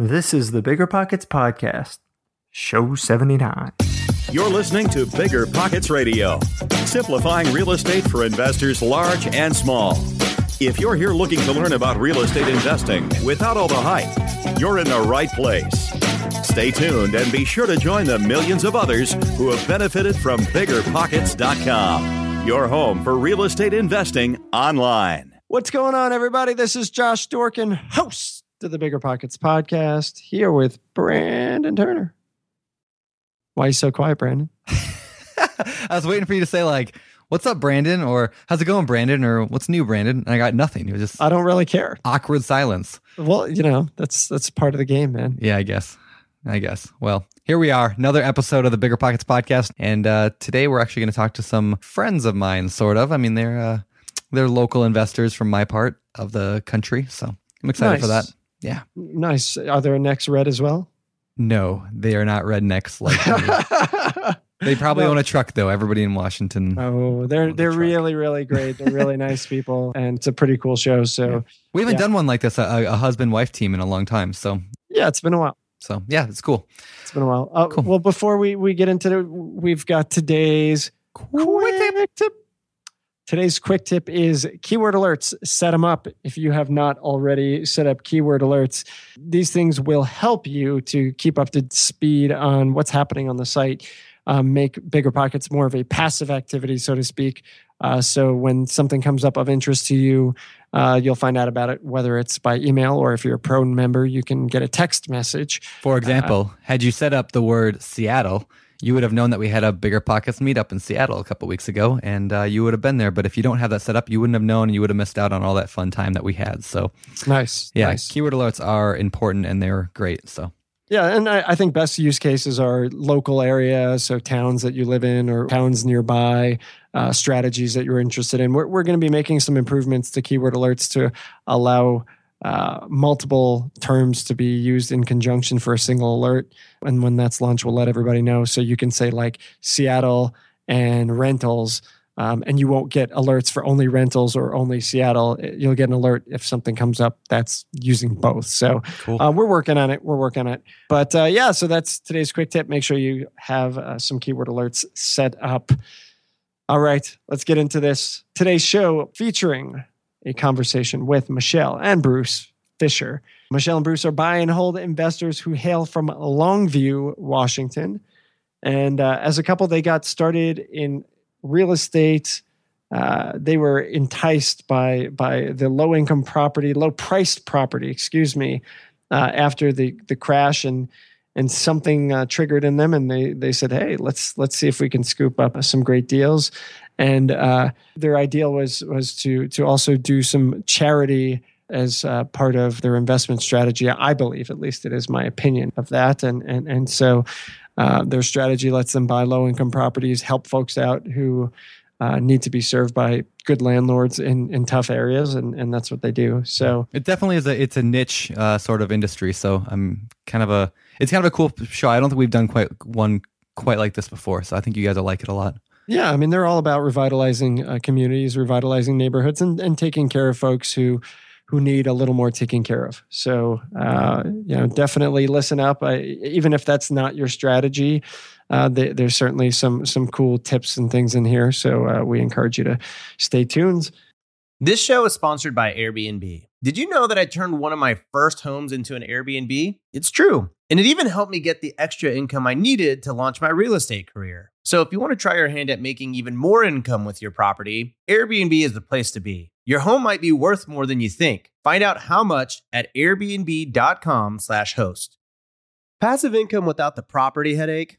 This is the Bigger Pockets Podcast, show 79. You're listening to Bigger Pockets Radio, simplifying real estate for investors large and small. If you're here looking to learn about real estate investing without all the hype, you're in the right place. Stay tuned and be sure to join the millions of others who have benefited from biggerpockets.com, your home for real estate investing online. What's going on, everybody? This is Josh Dorkin, host of the Bigger Pockets podcast, here with Brandon Turner. Why are you so quiet, Brandon? I was waiting for you to say like, "What's up, Brandon?" or "How's it going, Brandon?" or "What's new, Brandon?" And I got nothing. It was just I don't really care. awkward silence. Well, you know, that's that's part of the game, man. Yeah, I guess. I guess. Well, here we are, another episode of the Bigger Pockets podcast, and uh, today we're actually going to talk to some friends of mine, sort of. I mean, they're uh, they're local investors from my part of the country, so I'm excited for that. Yeah. Nice. Are there necks red as well? No, they are not rednecks like they probably No. own a truck though. Everybody in Washington. Oh, they're they're really really great. They're really nice people, and it's a pretty cool show. So We haven't Yeah. done one like this, a, a husband wife team, in a long time. So, yeah, it's been a while. so yeah, it's cool. It's been a while. Uh, Cool. Well, before we we get into it, we've got today's quick tip. Today's quick tip is keyword alerts. Set them up if you have not already set up keyword alerts. These things will help you to keep up to speed on what's happening on the site. Um, make bigger pockets more of a passive activity, so to speak. Uh, so when something comes up of interest to you, uh, you'll find out about it, whether it's by email or if you're a pro member, you can get a text message. For example, had you set up the word Seattle, you would have known that we had a bigger pockets meetup in Seattle a couple weeks ago, and uh, you would have been there. But if you don't have that set up, you wouldn't have known, and you would have missed out on all that fun time that we had. So, Nice. yeah, Nice. keyword alerts are important and they're great. So, Yeah, and I, I think best use cases are local area, so towns that you live in or towns nearby, uh, strategies that you're interested in. We're, we're going to be making some improvements to keyword alerts to allow uh, multiple terms to be used in conjunction for a single alert. And when that's launched, we'll let everybody know. So you can say like Seattle and rentals. Um, and you won't get alerts for only rentals or only Seattle. You'll get an alert if something comes up that's using both. So cool. uh, we're working on it. We're working on it. But uh, yeah, so that's today's quick tip. Make sure you have uh, some keyword alerts set up. All right, let's get into this. Today's show featuring a conversation with Michelle and Bruce Fisher. Michelle and Bruce are buy and hold investors who hail from Longview, Washington. And uh, as a couple, they got started in real estate. Uh, they were enticed by by the low income property, low priced property, excuse me, uh, after the the crash and and something uh, triggered in them, and they they said, hey, let's let's see if we can scoop up some great deals. And uh, their ideal was was to to also do some charity as uh, part of their investment strategy. I believe, at least, it is my opinion of that. And and and so uh, their strategy lets them buy low income properties, help folks out who uh, need to be served by good landlords in, in tough areas, and, and that's what they do. So It definitely is a it's a niche uh, sort of industry. So I'm kind of a it's kind of a cool show. I don't think we've done quite one quite like this before. So I think you guys will like it a lot. yeah, I mean they're all about revitalizing uh, communities, revitalizing neighborhoods, and, and taking care of folks who who need a little more taken care of. So uh, you know, definitely listen up. I, even if that's not your strategy, uh, th- there's certainly some some cool tips and things in here. So uh, we encourage you to stay tuned. This show is sponsored by Airbnb. Did you know that I turned one of my first homes into an Airbnb? It's true. And it even helped me get the extra income I needed to launch my real estate career. So if you want to try your hand at making even more income with your property, Airbnb is the place to be. Your home might be worth more than you think. Find out how much at airbnb.com/slash host. Passive income without the property headache?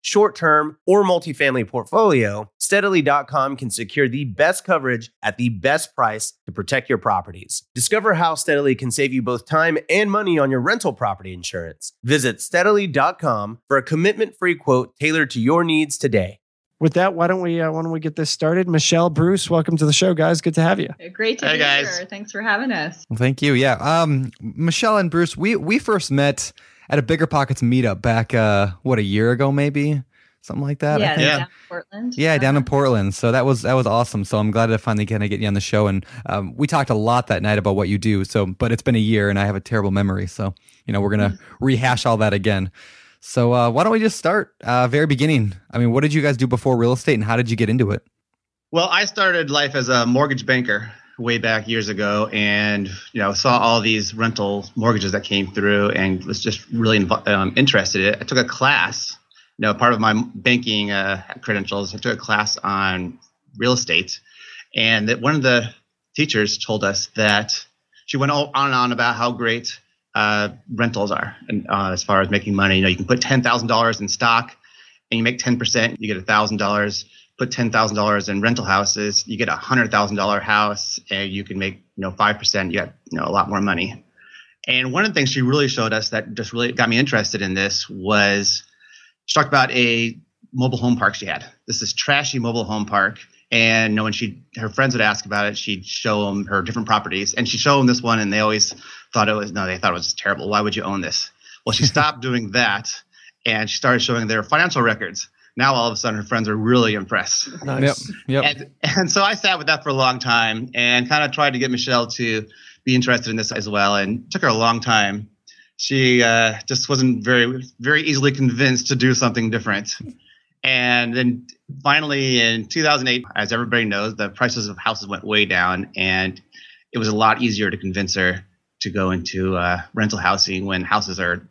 short term, or multifamily portfolio, steadily.com can secure the best coverage at the best price to protect your properties. Discover how Steadily can save you both time and money on your rental property insurance. Visit steadily.com for a commitment free quote tailored to your needs today. With that, why don't we uh, why don't we get this started? Michelle, Bruce, welcome to the show, guys. Good to have you. Great to Hey, be guys. here. Thanks for having us. Well, thank you. Yeah. Um, Michelle and Bruce, we we first met at a Bigger Pockets meetup back uh what a year ago maybe something like that. I yeah, think. Yeah. down in Portland. Yeah, down in Uh-huh. Portland. So that was that was awesome. So I'm glad to finally kind of get you on the show. And um, we talked a lot that night about what you do. So, but it's been a year, and I have a terrible memory. So you know we're gonna rehash all that again. So uh, why don't we just start uh, very beginning? I mean, what did you guys do before real estate, and how did you get into it? Well, I started life as a mortgage banker way back years ago, and you know saw all these rental mortgages that came through, and was just really um, interested. in it. I took a class, you know, part of my banking uh, credentials. I took a class on real estate, and that one of the teachers told us that she went on and on about how great uh, rentals are, and uh, as far as making money, you know, you can put ten thousand dollars in stock, and you make ten percent, you get thousand dollars put ten thousand dollars in rental houses, you get a hundred thousand dollar house, and you can make you know five percent. You get you know a lot more money. And one of the things she really showed us that just really got me interested in this was she talked about a mobile home park she had. This is trashy mobile home park. And you know, when she her friends would ask about it, she'd show them her different properties, and she'd show them this one, and they always thought it was no, they thought it was terrible. Why would you own this? Well, she stopped doing that, and she started showing their financial records. Now all of a sudden, her friends are really impressed. Nice. Yep. Yep. And, and so I sat with that for a long time and kind of tried to get Michelle to be interested in this as well. And it took her a long time. She uh, just wasn't very, very easily convinced to do something different. And then finally in 2008, as everybody knows, the prices of houses went way down and it was a lot easier to convince her to go into uh, rental housing when houses are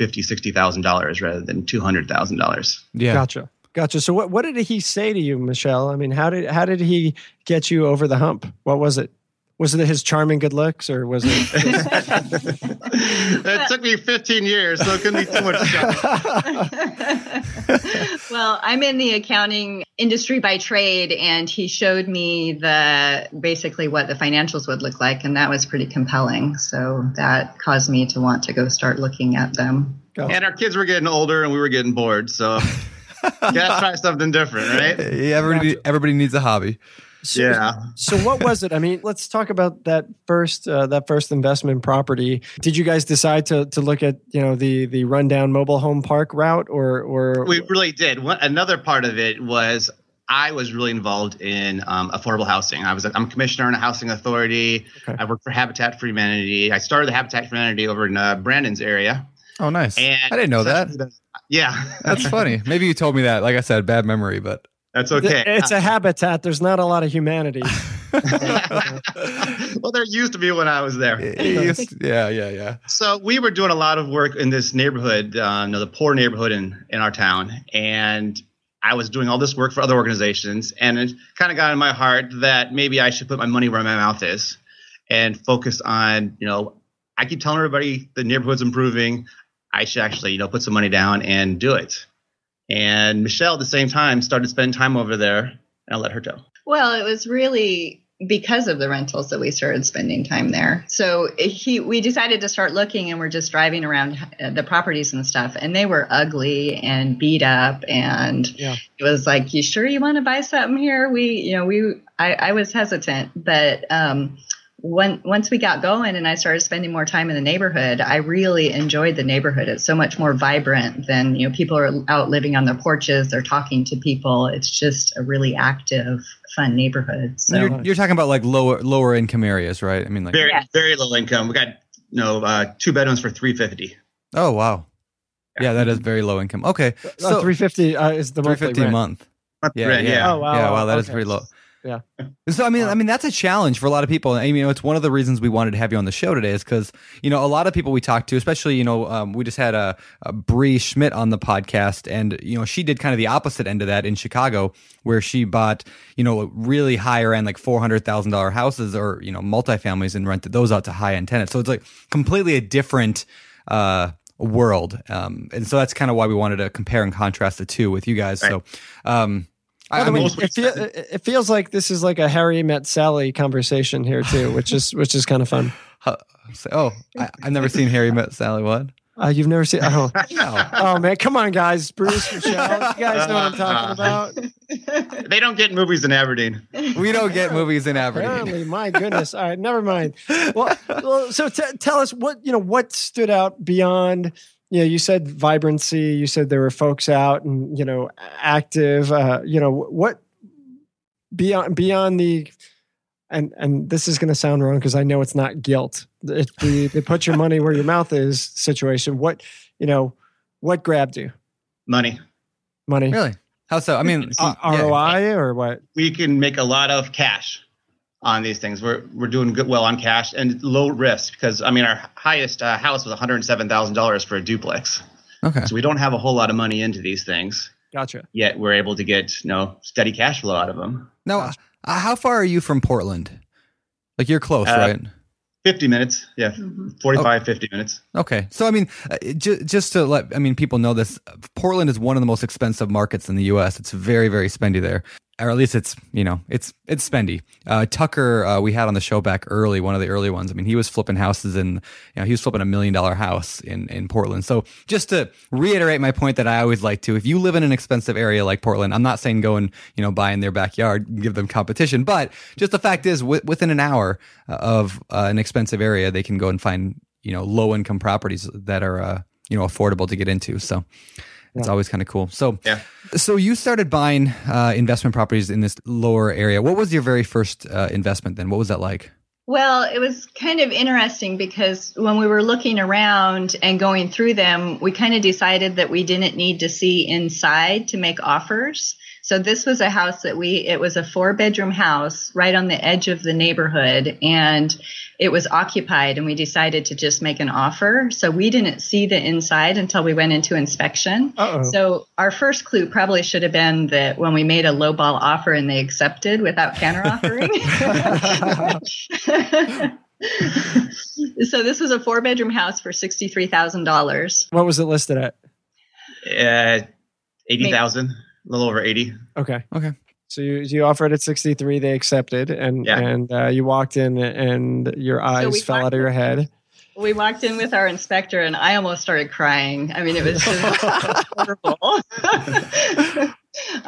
fifty, sixty thousand dollars rather than two hundred thousand dollars. yeah. Gotcha. Gotcha. So what, what did he say to you, Michelle? I mean, how did how did he get you over the hump? What was it? Was it his charming good looks or was it it took me 15 years, so it couldn't be too much. well, I'm in the accounting industry by trade, and he showed me the basically what the financials would look like, and that was pretty compelling. So that caused me to want to go start looking at them. And our kids were getting older, and we were getting bored, so gotta try something different, right? Yeah, everybody, everybody needs a hobby. So- Yeah. So what was it? I mean, let's talk about that first uh, that first investment property. Did you guys decide to to look at you know the the rundown mobile home park route or or We really did. One, another part of it was I was really involved in um, affordable housing. I was a, I'm a commissioner in a housing authority. Okay. I worked for Habitat for Humanity. I started the Habitat for Humanity over in uh, Brandon's area. Oh, nice. And I didn't know that. Yeah, That's funny. Maybe you told me that. Like I said, bad memory, but that's okay. It's a habitat. There's not a lot of humanity. well, there used to be when I was there. yeah, yeah, yeah. So we were doing a lot of work in this neighborhood, uh, you know, the poor neighborhood in, in our town. And I was doing all this work for other organizations. And it kind of got in my heart that maybe I should put my money where my mouth is and focus on, you know, I keep telling everybody the neighborhood's improving. I should actually, you know, put some money down and do it. And Michelle, at the same time, started spending time over there. And I'll let her tell. Well, it was really because of the rentals that we started spending time there. So he, we decided to start looking, and we're just driving around uh, the properties and stuff, and they were ugly and beat up, and Yeah. it was like, "You sure you want to buy something here?" We, you know, we, I, I was hesitant, but um, when, once we got going and I started spending more time in the neighborhood, I really enjoyed the neighborhood. It's so much more vibrant than, you know, people are out living on their porches, they're talking to people. It's just a really active, fun neighborhood. So You're, you're talking about like lower lower income areas, right? I mean, like Very Yes. very low income. We got you know uh, two bedrooms for three fifty. oh wow, yeah, that is very low income. Okay, So so three fifty uh, is the three monthly a rent. month. Yeah, Rent, yeah. Oh wow, yeah, wow, that is okay. pretty low. Yeah. So I mean, I mean that's a challenge for a lot of people. I mean, you know, it's one of the reasons we wanted to have you on the show today is because you know a lot of people we talked to, especially you know, um, we just had a, a Brie Schmidt on the podcast, and you know, she did kind of the opposite end of that in Chicago, where she bought you know really higher end like four hundred thousand dollar houses or you know multifamilies and rented those out to high end tenants. So it's like completely a different. uh world um and so that's kind of why we wanted to compare and contrast the two with you guys so um I, I mean, it, feel, it it feels like this is like a Harry met Sally conversation here too, which is which is kind of fun. Huh. Oh, I, I've never seen Harry Met Sally. What? Uh, you've never seen? Oh, No. oh man, come on, guys, Bruce, Michelle, you guys know what I'm talking about. They don't get movies in Aberdeen. We don't get movies in Aberdeen. Apparently, my goodness. All right, never mind. Well, well so t- tell us what you know. What stood out beyond? You know, you said vibrancy. You said there were folks out and you know active. Uh, you know what beyond beyond the. And and this is going to sound wrong because I know it's not guilt. It, the, the put your money where your mouth is situation. What you know? What grabbed you? Money. Money, Really? How so? I mean, Uh, yeah. ROI or what? We can make a lot of cash on these things. We're we're doing good well on cash and low risk because I mean our highest uh, house was one hundred seven thousand dollars for a duplex. Okay. So we don't have a whole lot of money into these things. Gotcha. Yet we're able to get you know steady cash flow out of them. Now, uh, how far are you from Portland? Like you're close, Uh, right? 50 minutes. Yeah. Mhm. 45, 50 minutes. Okay. So, I mean, uh, ju- just to let, I mean, people know this, Portland is one of the most expensive markets in the U.S. It's very, very spendy there. Or at least it's, you know, it's, it's spendy. Uh, Tucker, uh, we had on the show back early, one of the early ones. I mean, he was flipping houses in, you know, he was flipping a million dollar house in, in Portland. So just to reiterate my point that I always like to, if you live in an expensive area like Portland, I'm not saying go and, you know, buy in their backyard, give them competition, but just the fact is wi- within an hour uh, of uh, an expensive area, they can go and find, you know, low income properties that are, uh, you know, affordable to get into. So it's Yeah. always kind of cool. So, Yeah. so you started buying uh, investment properties in this lower area. What was your very first uh, investment then? What was that like? Well, it was kind of interesting because when we were looking around and going through them, we kind of decided that we didn't need to see inside to make offers. So this was a house that we it was a four bedroom house right on the edge of the neighborhood and it was occupied and we decided to just make an offer. So we didn't see the inside until we went into inspection. Uh oh. So our first clue probably should have been that when we made a lowball offer and they accepted without counter offering. so this was a four bedroom house for sixty three thousand dollars. what was it listed at? Uh, 80,000, a little over 80. Okay. Okay. So you you offered at 63, they accepted, and Yeah. and uh, you walked in, and your eyes we fell out of your head. We walked in with our inspector and I almost started crying. I mean, it was just horrible.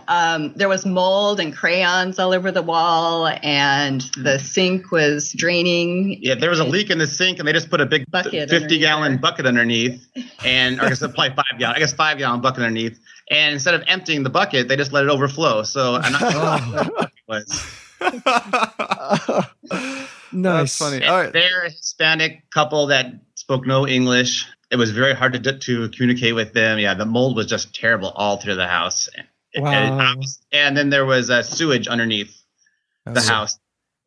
um, there was mold and crayons all over the wall, and the sink was draining. Yeah, there was a leak in the sink, and they just put a big Bucket fifty-gallon bucket underneath, and or I guess probably five gallon, I guess five gallon bucket underneath. And instead of emptying the bucket, they just let it overflow. So I'm not sure what was. nice. That's funny. All right. They're a Hispanic couple that spoke no English. It was very hard to to communicate with them. Yeah, the mold was just terrible all through the house. And, Wow. and then there was uh, sewage underneath the house.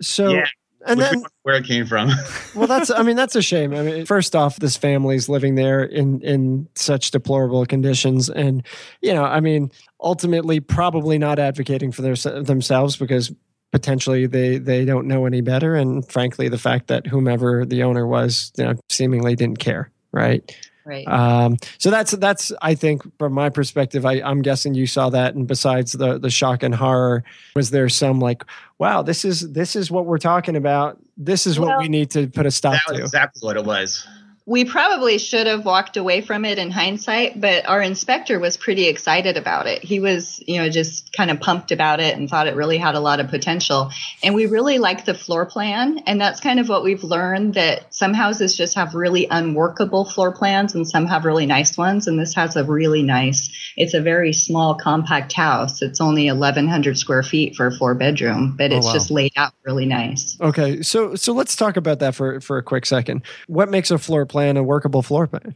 So Yeah, and which then where it came from. well, that's I mean that's a shame. I mean, first off, this family's living there in in such deplorable conditions, and you know, I mean, ultimately, probably not advocating for their themselves because potentially they they don't know any better, and frankly, the fact that whomever the owner was, you know, seemingly didn't care, right? Right. Um, so that's that's I think from my perspective, I, I'm guessing you saw that, and besides the the shock and horror, was there some like, wow, this is this is what we're talking about. This is what we need to put a stop That was to. exactly what it was. We probably should have walked away from it in hindsight, but our inspector was pretty excited about it. He was, you know, just kind of pumped about it and thought it really had a lot of potential. And we really liked the floor plan. And that's kind of what we've learned that some houses just have really unworkable floor plans and some have really nice ones. And this has a really nice, it's a very small, compact house. It's only 1,100 square feet for a four bedroom, but Oh, it's wow. just laid out really nice. Okay, so so let's talk about that for for a quick second. What makes a floor plan a workable floor plan?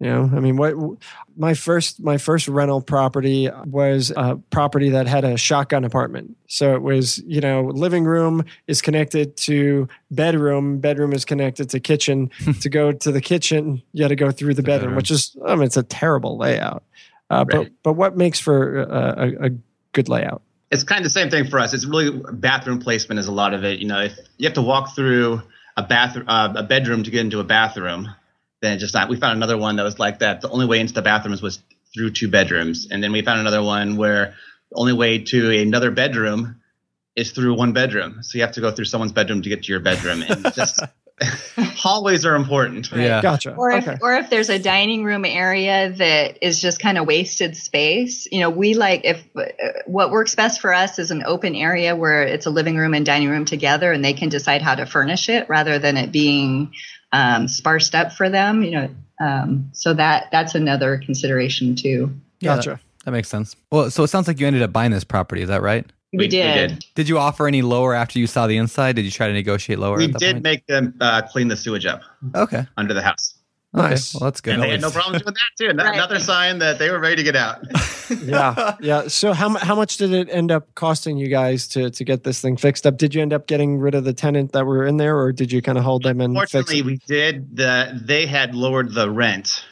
You know, I mean, what my first my first rental property was a property that had a shotgun apartment. So it was, you know, living room is connected to bedroom, bedroom is connected to kitchen. to go to the kitchen, you got to go through the bedroom, bedroom. which is, I mean, it's a terrible layout. Uh, But but what makes for a, a, a good layout? It's kind of the same thing for us. It's really bathroom placement is a lot of it. You know, if you have to walk through a bathroom, uh, a bedroom to get into a bathroom, then it's just not. We found another one that was like that. The only way into the bathrooms was through two bedrooms, and then we found another one where the only way to another bedroom is through one bedroom. So you have to go through someone's bedroom to get to your bedroom, and just hallways are important. Yeah. Gotcha. Or if, okay. or if there's a dining room area that is just kind of wasted space, you know, we like if uh, what works best for us is an open area where it's a living room and dining room together, and they can decide how to furnish it rather than it being um, sparsed up for them. You know, um, so that that's another consideration too. Yeah, Gotcha. That, that makes sense. Well, so it sounds like you ended up buying this property. Is that right? We, We- we did. did. Did you offer any lower after you saw the inside? Did you try to negotiate lower? We at did point? make them uh, clean the sewage up Okay. under the house. Okay. Nice. Well, that's good. And they had no problems with that too. Right. Another sign that they were ready to get out. yeah yeah so how, how much did it end up costing you guys to to get this thing fixed up did you end up getting rid of the tenant that were in there or did you kind of hold them and fix Fortunately, we did. The they had lowered the rent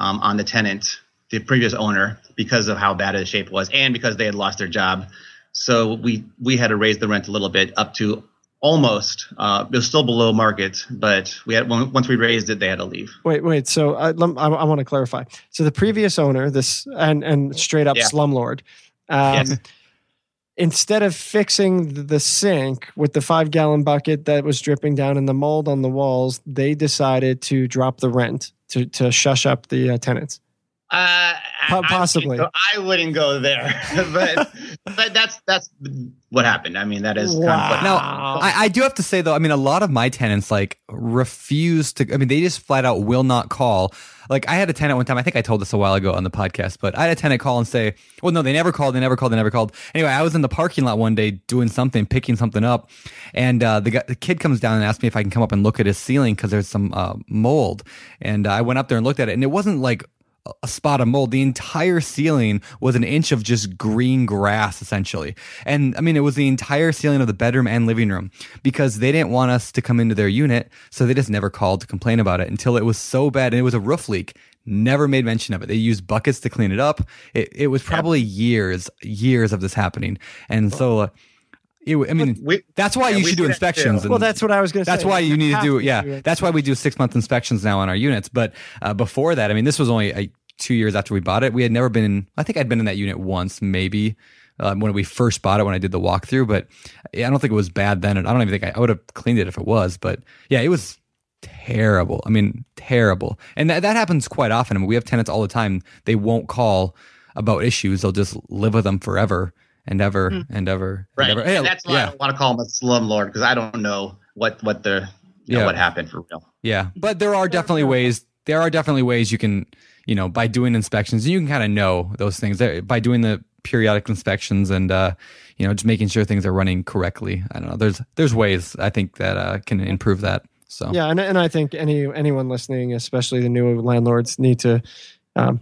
um, on the tenant, the previous owner, because of how bad the shape was, and because they had lost their job. So we we had to raise the rent a little bit up to almost. Uh, it was still below market, but we had once we raised it, they had to leave. wait wait so I, I, I want to clarify so the previous owner this and and straight up Yeah. slumlord um, Yes. instead of fixing the sink with the five gallon bucket that was dripping down in the mold on the walls they decided to drop the rent to to shush up the uh, tenants Uh, Po- I- I possibly. wouldn't go- I wouldn't go there, but but that's that's what happened. I mean, that is kind of Now, Wow. I, I do have to say though, I mean, a lot of my tenants like refuse to. I mean, they just flat out will not call. Like, I had a tenant one time. I think I told this a while ago on the podcast, but I had a tenant call and say, "Well, no, they never called. They never called. They never called." Anyway, I was in the parking lot one day doing something, picking something up, and uh, the guy, the kid comes down and asks me if I can come up and look at his ceiling because there's some uh, mold. And I went up there and looked at it, and it wasn't like a spot of mold. The entire ceiling was an inch of just green grass, essentially. And I mean, it was the entire ceiling of the bedroom and living room because they didn't want us to come into their unit. So they just never called to complain about it until it was so bad. And it was a roof leak. Never made mention of it. They used buckets to clean it up. It, it was probably years, years of this happening. And so, uh, it, I mean, we- that's why yeah, you should do inspections. too. well that's what i was going to say. that's why you need to have do yeah it. that's why we do six month inspections now on our units. But uh, before that i mean this was only uh two years after we bought it. We had never been in i think i'd been in that unit once maybe uh, when we first bought it when i did the walkthrough. But yeah, i don't think it was bad then. And i don't even think i, I would have cleaned it if it was. But yeah it was terrible. I mean terrible. And that, that happens quite often. I mean, we have tenants all the time. They won't call about issues. They'll just live with them forever and ever and ever right. and ever. Hey, and that's why I don't want to call him a slumlord because I don't know what what the you know, what happened for real. Yeah, but there are definitely ways. There are definitely ways you can, you know, by doing inspections, you can kind of know those things by doing the periodic inspections and, uh, you know, just making sure things are running correctly. I don't know. There's there's ways I think that uh, can improve that. So Yeah, and and I think any anyone listening, especially the new landlords, need to um,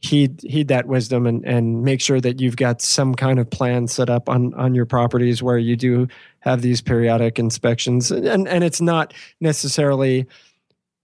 heed heed that wisdom and and make sure that you've got some kind of plan set up on on your properties where you do have these periodic inspections, and and it's not necessarily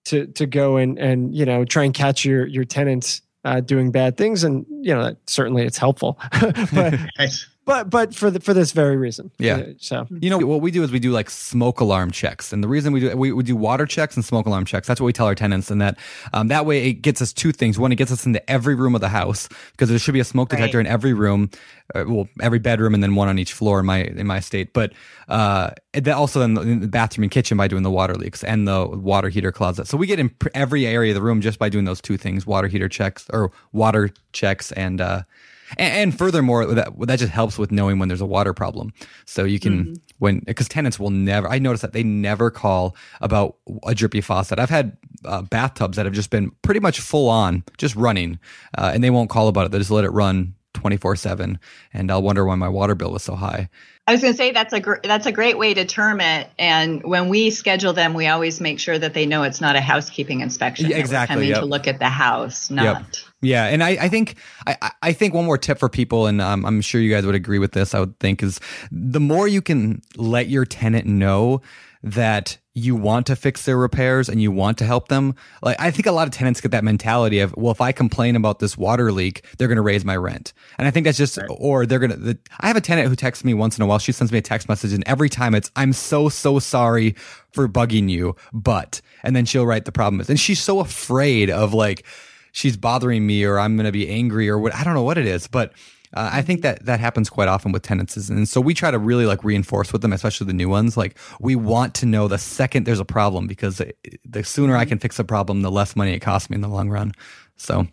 to to go and and you know try and catch your your tenants uh, doing bad things, and you know that certainly it's helpful, but. but but for the, for this very reason. Yeah. Uh, So You know what we do is we do like smoke alarm checks, and the reason we do we, we do water checks and smoke alarm checks. That's what we tell our tenants, and that um, that way it gets us two things. One, it gets us into every room of the house because there should be a smoke detector in every room, uh, well, every bedroom, and then one on each floor in my in my state. But uh, and then also in the, in the bathroom and kitchen by doing the water leaks and the water heater closet. So we get in pr- every area of the room just by doing those two things: water heater checks or water checks and. Uh, and, and furthermore, that that just helps with knowing when there's a water problem. So you can when because tenants will never. I notice that they never call about a drippy faucet. I've had uh, bathtubs that have just been pretty much full on, just running, uh, and they won't call about it. They just let it run twenty four seven, and I'll wonder why my water bill was so high. I was going to say that's a gr- that's a great way to term it. And when we schedule them, we always make sure that they know it's not a housekeeping inspection. Yeah, exactly, coming yep. to look at the house, not. Yeah, and I, I think I, I- think one more tip for people, and um, I'm sure you guys would agree with this. I would think is the more you can let your tenant know that you want to fix their repairs and you want to help them. Like I think a lot of tenants get that mentality of, well, if I complain about this water leak, they're going to raise my rent, and I think that's just, or they're going to. The, I have a tenant who texts me once in a while. She sends me a text message, and every time it's, I'm so so sorry for bugging you, but, and then she'll write the problem is, and she's so afraid of like she's bothering me or I'm going to be angry or what I don't know what it is, but uh, I think that that happens quite often with tenants, and so we try to really like reinforce with them, especially the new ones. Like we want to know the second there's a problem because the sooner I can fix a problem, the less money it costs me in the long run. So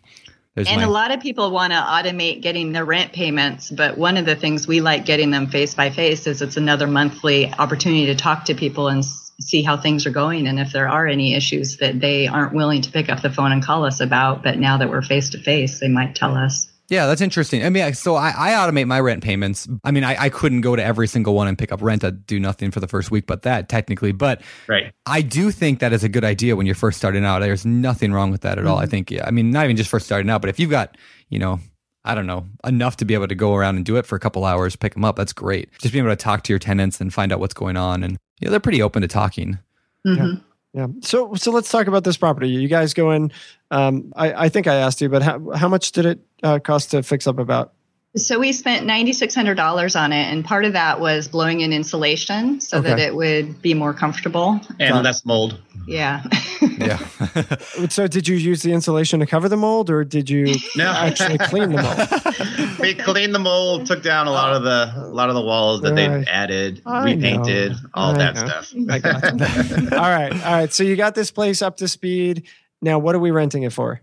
there's And my, a lot of people want to automate getting their rent payments, but one of the things we like getting them face by face is it's another monthly opportunity to talk to people and see how things are going and if there are any issues that they aren't willing to pick up the phone and call us about. But now that we're face to face, they might tell us. Yeah, that's interesting. I mean, so I, I automate my rent payments. I mean, I, I couldn't go to every single one and pick up rent. I'd do nothing for the first week, but that technically. But Right. I do think that is a good idea when you're first starting out. There's nothing wrong with that at all. I mm-hmm. think, yeah, I mean, not even just first starting out, but if you've got, you know, I don't know, enough to be able to go around and do it for a couple hours, pick them up, that's great. Just being able to talk to your tenants and find out what's going on. And, you know, they're pretty open to talking. Mhm. yeah. So so let's talk about this property. You guys go in. Um, I I think I asked you, but how how much did it uh, cost to fix up about? So we spent $9,600 on it, and part of that was blowing in insulation so that it would be more comfortable. And less mold. Yeah. Yeah. So did you use the insulation to cover the mold, or did you No. actually clean the mold? we cleaned the mold, took down a lot of the a lot of the walls that they added, I repainted, know. all I that know. stuff. I got all right, all right. So you got this place up to speed. Now, what are we renting it for?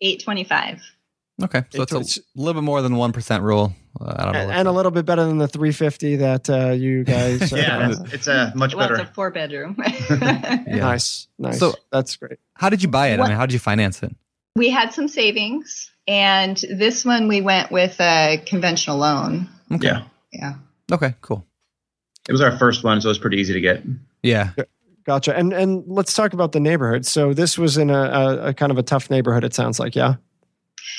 825. Okay. So it's It's- a little bit more than 1% rule. Uh, I don't know. And, and a little bit better than the 350 that uh, you guys. yeah, uh, it's, it's a much Well, better. it's a four bedroom. Yeah. Nice, nice. So- that's great. How did you buy it? What- I mean, how did you finance it? we had some savings, and this one we went with a conventional loan. Okay. Yeah, Yeah. Okay, cool. it was our first one, so it was pretty easy to get. Yeah. Gotcha. And and let's talk about the neighborhood. So this was in a, a, a kind of a tough neighborhood. It sounds like, yeah.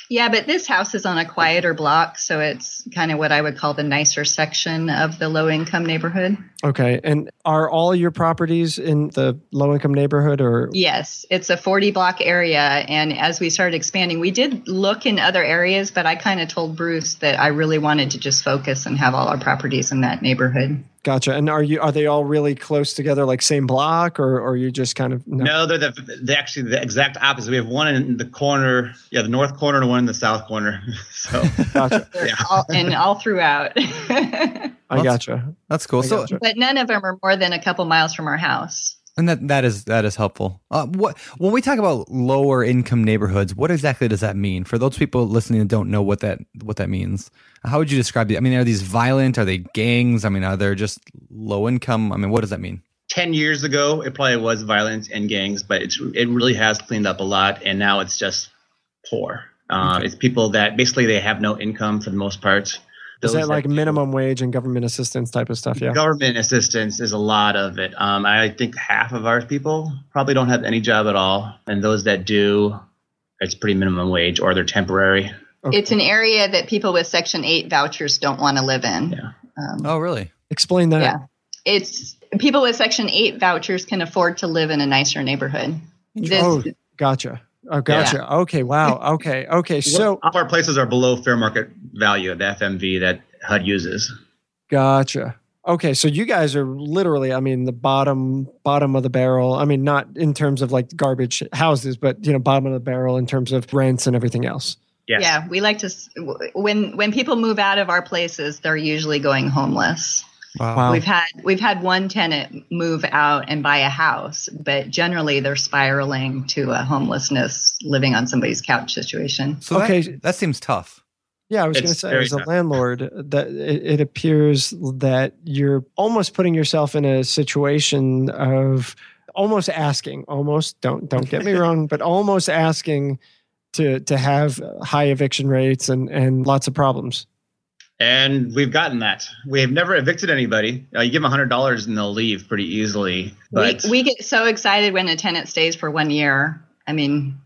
Yeah, but this house is on a quieter block, so it's kind of what I would call the nicer section of the low income neighborhood. Okay. And are all your properties in the low income neighborhood, or Yes, it's a 40 block area. And as we started expanding, we did look in other areas, but I kind of told Bruce that I really wanted to just focus and have all our properties in that neighborhood. Gotcha? And are you are they all really close together, like same block, or or you just kind of No, they're the they're actually the exact opposite. We have one in the corner, yeah, the north corner, and one in the south corner. So Gotcha. Yeah. all, and all throughout. I gotcha. That's cool. I So, gotcha. but none of them are more than a couple miles from our house. And that that is that is helpful. Uh, what when we talk about lower income neighborhoods, what exactly does that mean for those people listening that don't know what that what that means? How would you describe it? I mean, are these violent? Are they gangs? I mean, are they just low income? I mean, what does that mean? ten years ago, it probably was violence and gangs, but it's it really has cleaned up a lot, and now it's just poor. Uh, It's people that basically they have no income for the most part. Is Those that like do- minimum wage and government assistance type of stuff? Yeah. Government assistance is a lot of it. Um, I think half of our people probably don't have any job at all, and those that do, it's pretty minimum wage or they're temporary. Okay. It's an area that people with Section 8 vouchers don't want to live in. Yeah. Um, Oh, really? Explain that. Yeah. It's people with Section 8 vouchers can afford to live in a nicer neighborhood. This, Oh, gotcha. Oh, gotcha. Okay. Wow. Okay. Okay. So all our places are below fair market value, the FMV. That HUD uses. Gotcha. Okay, so you guys are literally, I mean, the bottom bottom of the barrel. I mean, not in terms of like garbage houses, but you know, bottom of the barrel in terms of rents and everything else. Yeah. Yeah, we like to when when people move out of our places, they're usually going homeless. Wow. We've had we've had one tenant move out and buy a house, but generally they're spiraling to a homelessness, living on somebody's couch situation. So Okay. that, that seems tough. Yeah, I was going to say, very as a tough. landlord, that it, it appears that you're almost putting yourself in a situation of almost asking, almost don't don't get me wrong, but almost asking to to have high eviction rates and and lots of problems. And we've gotten that. We have never evicted anybody. Uh, you give them hundred dollars and they'll leave pretty easily. But we, we get so excited when a tenant stays for one year. I mean,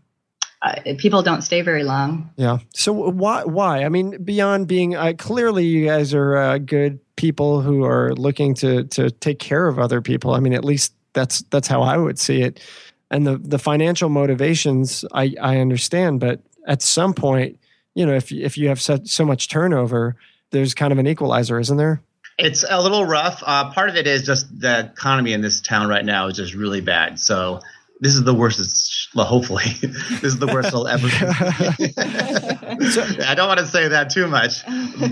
uh, people don't stay very long. Yeah. So why why? I mean, beyond being uh, clearly you guys are uh, good people who are looking to to take care of other people. I mean, at least that's that's how I would see it. And the the financial motivations I I understand, but at some point, you know, if if you have such so much turnover, there's kind of an equalizer, isn't there? it's a little rough. Uh, part of it is just the economy in this town right now is just really bad. So this is the worst. It's, well, hopefully, this is the worst it'll ever. I don't want to say that too much,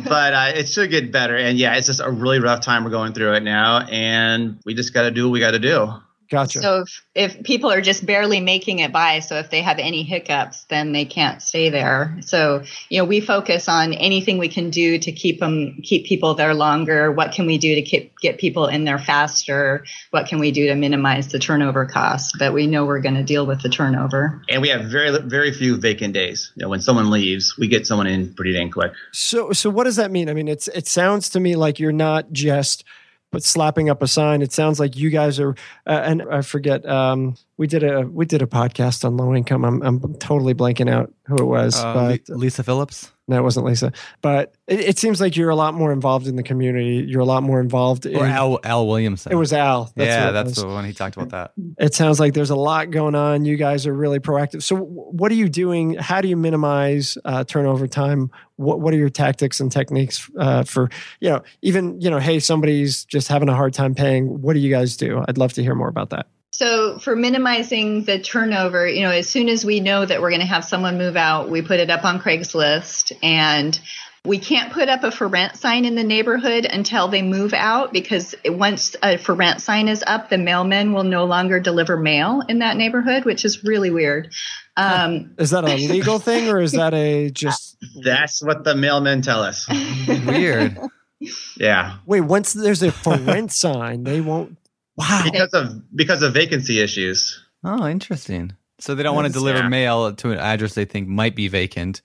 but uh, it should get better. And yeah, it's just a really rough time we're going through right now, and we just got to do what we got to do. Gotcha. So if, if people are just barely making it by, so if they have any hiccups, then they can't stay there. So you know, we focus on anything we can do to keep them, keep people there longer. What can we do to keep, get people in there faster? What can we do to minimize the turnover costs? But we know we're going to deal with the turnover. And we have very very few vacant days. You know, when someone leaves, we get someone in pretty dang quick. So so what does that mean? I mean, it's it sounds to me like you're not just but slapping up a sign. It sounds like you guys are. Uh, and I forget. Um, we did a we did a podcast on low income. I'm I'm totally blanking out who it was, Uh, but Lisa Phillips. No, it wasn't Lisa. But it, it seems like you're a lot more involved in the community. You're a lot more involved. In, Or Al Al Williamson. It was Al. That's yeah, that's was. the one he talked about that. it sounds like there's a lot going on. You guys are really proactive. So, what are you doing? How do you minimize uh, turnover time? What What are your tactics and techniques uh, for you know even you know hey somebody's just having a hard time paying? What do you guys do? I'd love to hear more about that. So for minimizing the turnover, you know, as soon as we know that we're going to have someone move out, we put it up on Craigslist and we can't put up a for rent sign in the neighborhood until they move out because once a for rent sign is up, the mailman will no longer deliver mail in that neighborhood, which is really weird. Um, Is that a legal thing or is that a just That's what the mailmen tell us. Weird. Yeah, wait? Once there's a for rent sign, they won't. Wow. because of because of vacancy issues. Oh, interesting. So they don't want to deliver yeah. mail to an address they think might be vacant.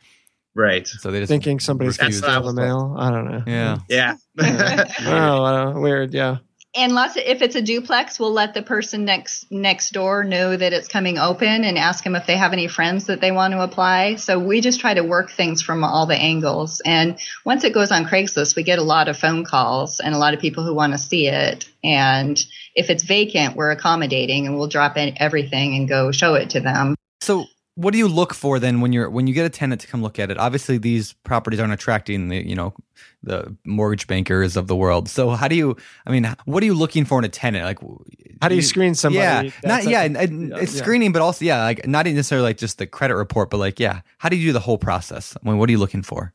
Right. So they just Thinking somebody's That's going to was the mail. I don't know. yeah. Yeah. Oh, uh, weird. Yeah. Of, if it's a duplex, we'll let the person next next door know that it's coming open and ask them if they have any friends that they want to apply. So we just try to work things from all the angles. And once it goes on Craigslist, we get a lot of phone calls and a lot of people who want to see it. And if it's vacant, we're accommodating and we'll drop in everything and go show it to them. So what do you look for then when you're when you get a tenant to come look at it? Obviously, these properties aren't attracting the you know the mortgage bankers of the world. So how do you? I mean, what are you looking for in a tenant? Like, How do you screen somebody? Yeah, not like yeah, a- and- and yeah, it's yeah. screening, but also yeah, like not necessarily like just the credit report, but like yeah, how do you do the whole process? I mean, what are you looking for?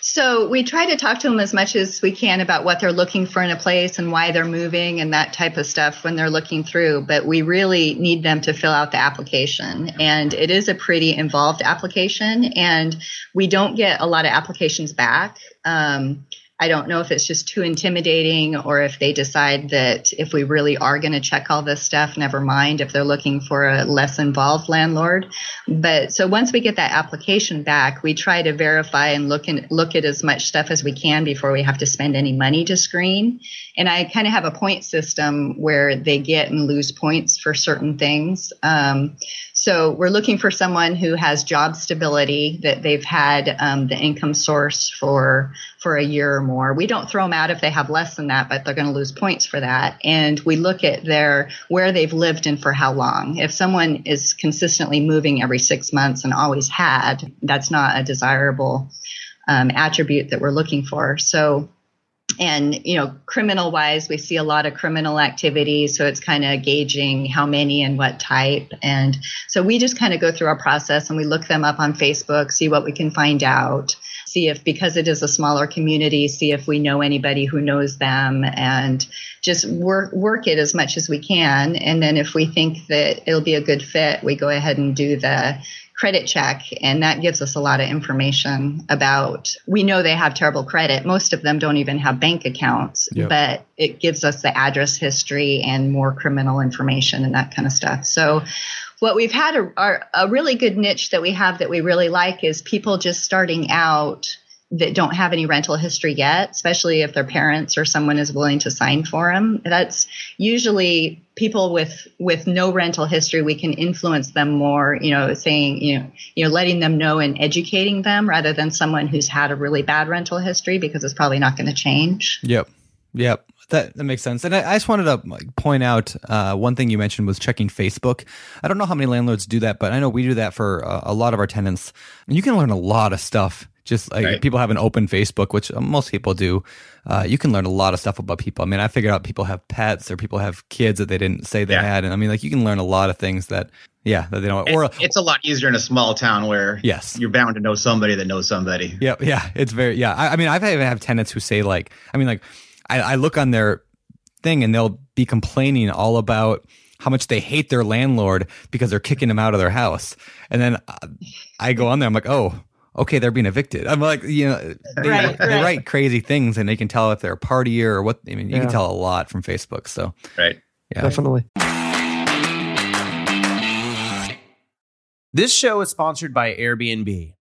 So we try to talk to them as much as we can about what they're looking for in a place and why they're moving and that type of stuff when they're looking through. But we really need them to fill out the application. And it is a pretty involved application. And we don't get a lot of applications back. Um, I don't know if it's just too intimidating or if they decide that if we really are going to check all this stuff, never mind if they're looking for a less involved landlord. But so once we get that application back, we try to verify and look and look at as much stuff as we can before we have to spend any money to screen. And I kind of have a point system where they get and lose points for certain things. Um, so we're looking for someone who has job stability, that they've had um, the income source for for a year or more. We don't throw them out if they have less than that, but they're going to lose points for that. And we look at their where they've lived and for how long. If someone is consistently moving every six months and always had, that's not a desirable um, attribute that we're looking for. So, and you know, criminal wise, we see a lot of criminal activity. So it's kind of gauging how many and what type. And so we just kind of go through our process and we look them up on Facebook, see what we can find out see if because it is a smaller community see if we know anybody who knows them and just work work it as much as we can and then if we think that it'll be a good fit we go ahead and do the credit check and that gives us a lot of information about we know they have terrible credit most of them don't even have bank accounts Yep. but it gives us the address history and more criminal information and that kind of stuff so what we've had a, a really good niche that we have that we really like is people just starting out that don't have any rental history yet, especially if their parents or someone is willing to sign for them. That's usually people with with no rental history. We can influence them more, you know, saying you know, you know, letting them know and educating them rather than someone who's had a really bad rental history because it's probably not going to change. Yep. Yep. That that makes sense. And I, I just wanted to point out uh, one thing you mentioned was checking Facebook. I don't know how many landlords do that, but I know we do that for uh, a lot of our tenants. And you can learn a lot of stuff. Just like Right. people have an open Facebook, which uh, most people do. Uh, you can learn a lot of stuff about people. I mean, I figured out people have pets or people have kids that they didn't say they Yeah. had, and I mean, like you can learn a lot of things that, yeah, that they don't. Or It- it's a lot easier in a small town where yes, you're bound to know somebody that knows somebody. Yeah, yeah, it's very yeah. I, I mean, I've even have tenants who say like, I mean, like, I, I look on their thing and they'll be complaining all about how much they hate their landlord because they're kicking them out of their house, and then uh, I go on there, I'm like, oh. Okay, they're being evicted. I'm like, you know, they, Right, they right. write crazy things, and they can tell if they're a partier or what. I mean, you Yeah. can tell a lot from Facebook. So, Right. yeah, Definitely. This show is sponsored by Airbnb.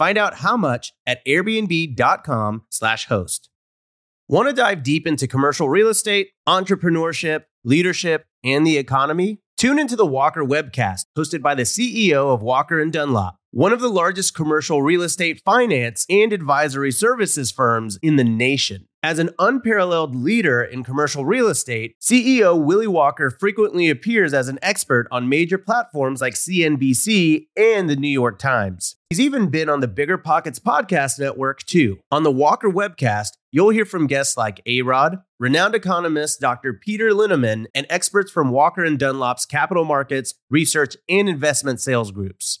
Find out how much at airbnb.com/slash host. Want to dive deep into commercial real estate, entrepreneurship, leadership, and the economy? Tune into the Walker webcast, hosted by the CEO of Walker and Dunlop, one of the largest commercial real estate finance and advisory services firms in the nation. As an unparalleled leader in commercial real estate, CEO Willie Walker frequently appears as an expert on major platforms like CNBC and the New York Times. He's even been on the Bigger Pockets podcast network too. On the Walker webcast, you'll hear from guests like A-Rod, renowned economist Dr. Peter Linneman, and experts from Walker and Dunlop's capital markets, research, and investment sales groups.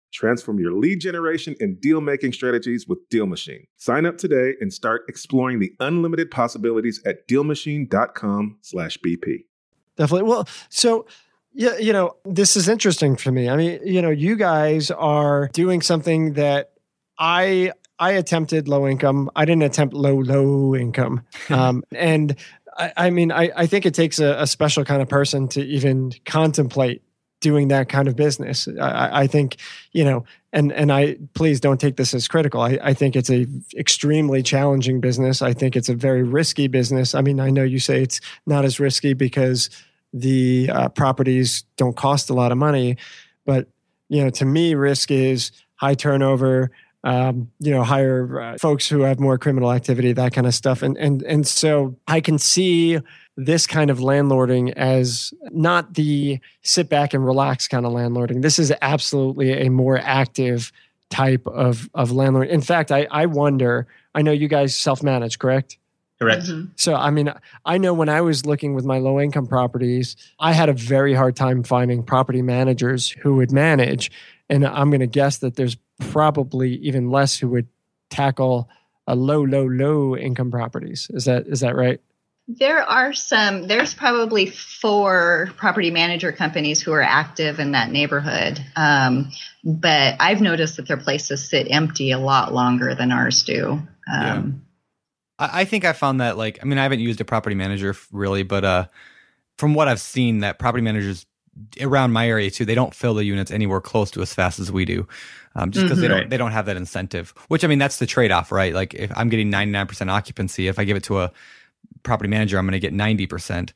Transform your lead generation and deal making strategies with Deal Machine. Sign up today and start exploring the unlimited possibilities at DealMachine.com/bp. Definitely. Well, so yeah, you know, this is interesting for me. I mean, you know, you guys are doing something that I I attempted low income. I didn't attempt low low income, um, and I, I, mean, I, I think it takes a, a, special kind of person to even contemplate doing that kind of business. I, I, think, you know, and and I please don't take this as critical. I, I think it's a extremely challenging business. I think it's a very risky business. I mean, I know you say it's not as risky because the uh, properties don't cost a lot of money, but you know, to me, risk is high turnover. Um, you know, hire uh, folks who have more criminal activity, that kind of stuff, and and and so I can see this kind of landlording as not the sit back and relax kind of landlording. This is absolutely a more active type of of landlord. In fact, I I wonder. I know you guys self manage, correct? Correct. Mm-hmm. So, I mean, I know when I was looking with my low income properties, I had a very hard time finding property managers who would manage. And I'm going to guess that there's probably even less who would tackle a low, low, low income properties. Is that is that right? There are some, there's probably four property manager companies who are active in that neighborhood. Um, but I've noticed that their places sit empty a lot longer than ours do. Um, yeah. I, I think I found that, like, I mean, I haven't used a property manager really, but uh, from what I've seen, that property managers around my area too, they don't fill the units anywhere close to as fast as we do. Um, just because mm-hmm. they don't they don't have that incentive. Which I mean, that's the trade off, right? Like if I'm getting 99% occupancy, if I give it to a property manager, I'm going to get 90%,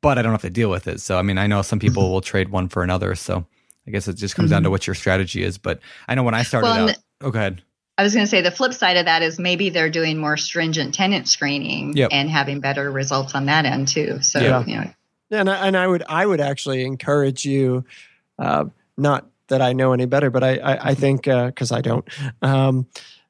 but I don't have to deal with it. So, I mean, I know some people mm-hmm. will trade one for another. So I guess it just comes mm-hmm. down to mm-hmm. what your strategy is. But I know when I started well, out, oh, go ahead. I was going to say the flip side of that is maybe they're doing more stringent tenant screening yep. and having better results on that end too. So, yeah. you know. Yeah, and I, and I would I would actually encourage you, uh, not that I know any better, but I I, I think because uh, I don't, um,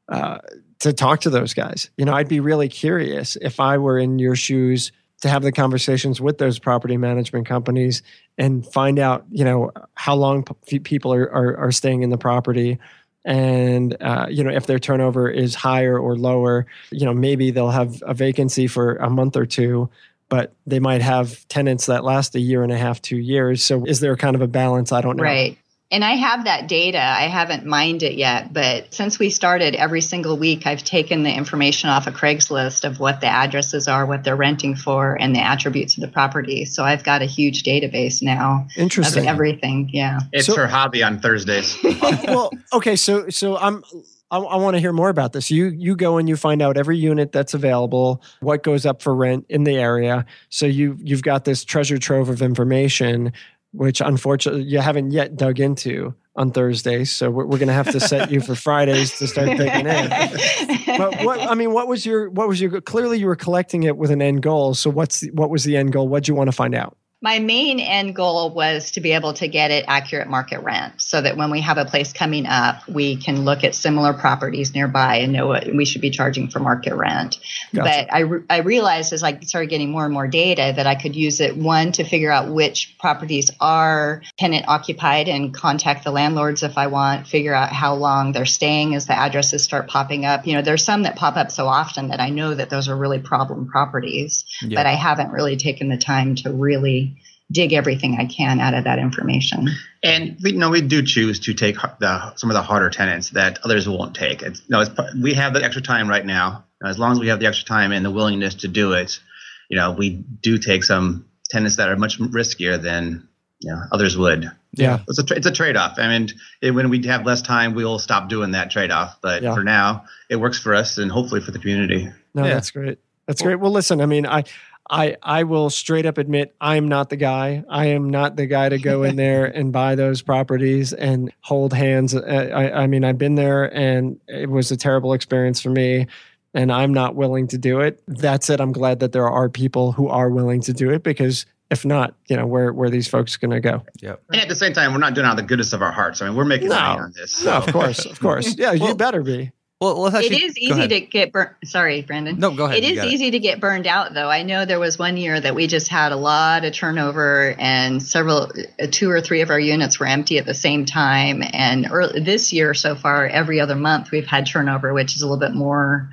uh, to talk to those guys. You know, I'd be really curious if I were in your shoes to have the conversations with those property management companies and find out, you know, how long p- people are, are, are staying in the property. And uh, you know if their turnover is higher or lower you know maybe they'll have a vacancy for a month or two but they might have tenants that last a year and a half two years. So is there kind of a balance? I don't know. Right and I have that data. I haven't mined it yet, but since we started every single week, I've taken the information off of Craigslist of what the addresses are, what they're renting for, and the attributes of the property. So I've got a huge database now Interesting. of everything. Yeah. It's so, her hobby on Thursdays. well, okay. So, so I'm, I, I want to hear more about this. You you go and you find out every unit that's available, what goes up for rent in the area. So you you've got this treasure trove of information which unfortunately you haven't yet dug into on Thursdays. So we're, we're going to have to set you for Fridays to start digging in. but what I mean, what was your what was your clearly you were collecting it with an end goal. So what's the, what was the end goal? What do you want to find out? My main end goal was to be able to get it accurate market rent so that when we have a place coming up, we can look at similar properties nearby and know what we should be charging for market rent. Gotcha. But I, re- I realized as I started getting more and more data that I could use it, one, to figure out which properties are tenant occupied and contact the landlords if I want, figure out how long they're staying as the addresses start popping up. You know, there's some that pop up so often that I know that those are really problem properties, but I haven't really taken the time to really dig everything I can out of that information. And we you know we do choose to take the, some of the harder tenants that others won't take. It's, you know, it's, we have the extra time right now. As long as we have the extra time and the willingness to do it, you know, we do take some tenants that are much riskier than you know others would. Yeah, it's a it's a trade off. I mean, it, when we have less time, we will stop doing that trade off. But yeah. for now, it works for us and hopefully for the community. No, yeah. that's great. That's great. Well, listen, I mean, I I I will straight up admit I'm not the guy. I am not the guy to go in there and buy those properties and hold hands. Uh, I, I mean, I've been there and it was a terrible experience for me and I'm not willing to do it. That said, I'm glad that there are people who are willing to do it because if not, you know, where where these folks going to go? Yeah. And at the same time, we're not doing it out of the goodness of our hearts. I mean, we're making no, money on this. So. No, of course, of course. Yeah, well, you better be. Well, let's actually, it is easy to get burnt. Sorry, Brandon. No, go ahead. It is easy to get burned out, though. I know there was one year that we just had a lot of turnover, and several, uh, two or three of our units were empty at the same time. And early, this year so far, every other month we've had turnover, which is a little bit more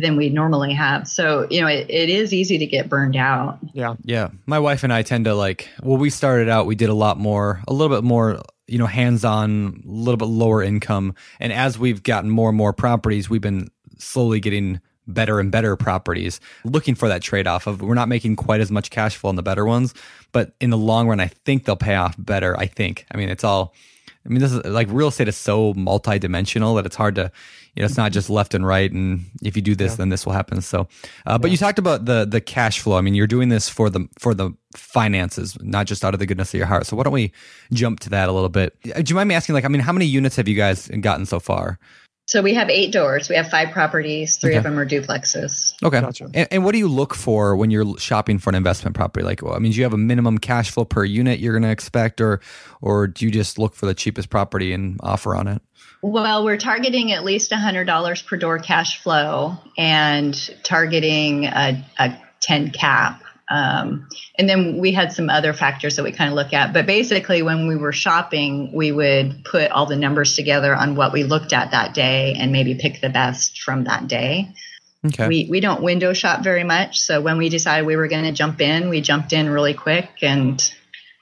than we normally have. So you know, it, it is easy to get burned out. Yeah. Yeah, my wife and I tend to like. Well, we started out, we did a lot more, a little bit more, you know, hands-on, a little bit lower income, and as we've gotten more and more properties, we've been slowly getting better and better properties. Looking for that trade-off of we're not making quite as much cash flow on the better ones, but in the long run, I think they'll pay off better. I think. I mean, it's all. I mean, this is like real estate is so multi-dimensional that it's hard to, you know, it's not just left and right. And if you do this, then this will happen. So, uh, but you talked about the the cash flow. I mean, you're doing this for the for the finances, not just out of the goodness of your heart. So, why don't we jump to that a little bit? Uh, Do you mind me asking? Like, I mean, how many units have you guys gotten so far? So we have eight doors. We have five properties. Three of them are duplexes. Okay. Gotcha. And, and what do you look for when you're shopping for an investment property? Like, well, I mean, do you have a minimum cash flow per unit you're going to expect, or or do you just look for the cheapest property and offer on it? Well, we're targeting at least $100 per door cash flow and targeting a, a 10 cap. Um, and then we had some other factors that we kind of look at. But basically, when we were shopping, we would put all the numbers together on what we looked at that day and maybe pick the best from that day. Okay. We, we don't window shop very much. So when we decided we were going to jump in, we jumped in really quick and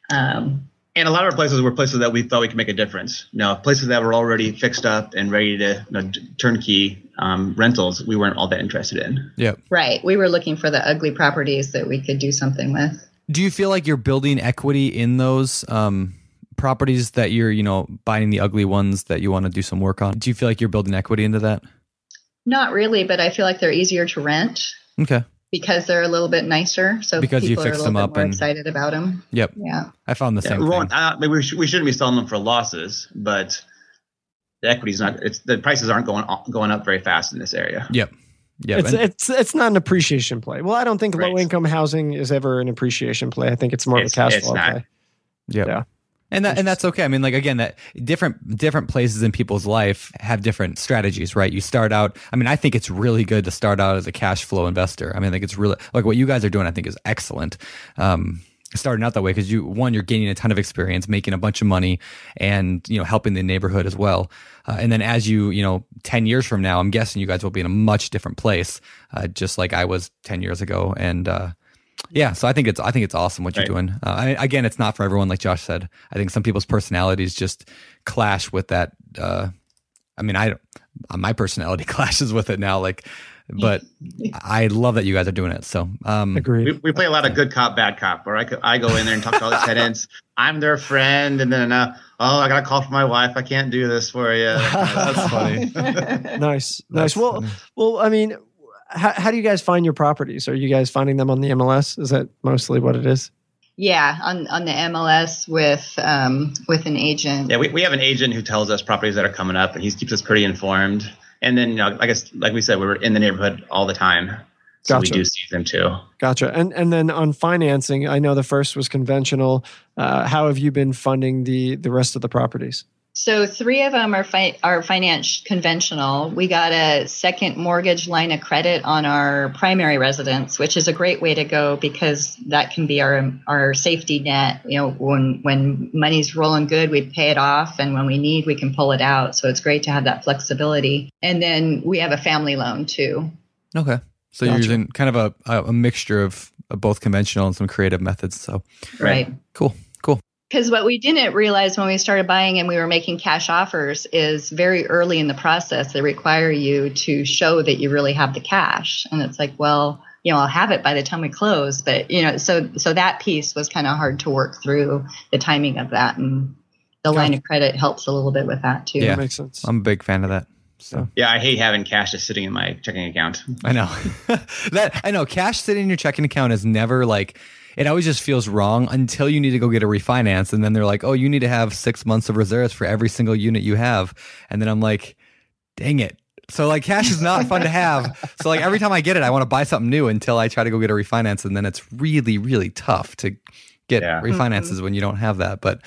um, And a lot of our places were places that we thought we could make a difference. Now, places that were already fixed up and ready to you know, turnkey um, rentals, we weren't all that interested in. yeah. right, we were looking for the ugly properties that we could do something with. Do you feel like you're building equity in those um, properties that you're, you know, buying the ugly ones that you want to do some work on? Do you feel like you're building equity into that? Not really, but I feel like they're easier to rent Okay. because they're a little bit nicer. So Because you people fix are a them little up bit more and- excited about them. Yep. Yeah. I found the Yeah, same we, thing. won't- uh, we, sh- we shouldn't be selling them for losses, but the equity's not. It's the prices aren't going going up very fast in this area. Yep. Yep. It's And- it's it's not an appreciation play. Well, I don't think Right. low income housing is ever an appreciation play. I think it's more It's- of a cash flow play. Yep. Yeah. And that, and that's okay. I mean, like again, that different different places in people's life have different strategies, right? You start out. I mean, I think it's really good to start out as a cash flow investor. I mean, I think it's really like what you guys are doing. I think is excellent. Um, starting out that way because you one you're gaining a ton of experience, making a bunch of money, and you know helping the neighborhood as well. Uh, and then as you you know ten years from now, I'm guessing you guys will be in a much different place, uh, just like I was ten years ago. And uh, yeah, so I think it's I think it's awesome what you're doing. Uh, I, again, it's not for everyone, like Josh said. I think some people's personalities just clash with that. Uh, I mean, I my personality clashes with it now, like, but I love that you guys are doing it. So, um, Agreed. We, we play a lot of good cop, bad cop, where I, I go in there and talk to all the tenants. I'm their friend, and then uh, oh, I got a call from my wife. I can't do this for you. that's funny. nice, nice. That's Well, funny. well, I mean, how, how do you guys find your properties? Are you guys finding them on the MLS? Is that mostly what it is? Yeah, on, on the MLS with um, with an agent. Yeah, we, we have an agent who tells us properties that are coming up, and he keeps us pretty informed. And then, you know, I guess, like we said, we're in the neighborhood all the time, so Gotcha. we do see them too. Gotcha. And and then on financing, I know the first was conventional. Uh, how have you been funding the the rest of the properties? So three of them are fi- are finance conventional. We got a second mortgage line of credit on our primary residence, which is a great way to go because that can be our our safety net. You know, when when money's rolling good, we pay it off, and when we need, we can pull it out. So it's great to have that flexibility. And then we have a family loan too. okay. So you're Gotcha. using kind of a, a, a mixture of, of both conventional and some creative methods. So Right. right. cool, cool. Because what we didn't realize when we started buying and we were making cash offers is very early in the process, they require you to show that you really have the cash. And it's like, well, you know, I'll have it by the time we close. But, you know, so so that piece was kind of hard to work through the timing of that. And the line of credit helps a little bit with that too. Yeah. That makes sense. I'm a big fan of that. So Yeah, I hate having cash just sitting in my checking account. I know that I know cash sitting in your checking account is never like it always just feels wrong until you need to go get a refinance and then they're like, "Oh, you need to have 6 months of reserves for every single unit you have." And then I'm like, "Dang it." So like cash is not fun to have. So like every time I get it, I want to buy something new until I try to go get a refinance and then it's really really tough to get Yeah. refinances when you don't have that. But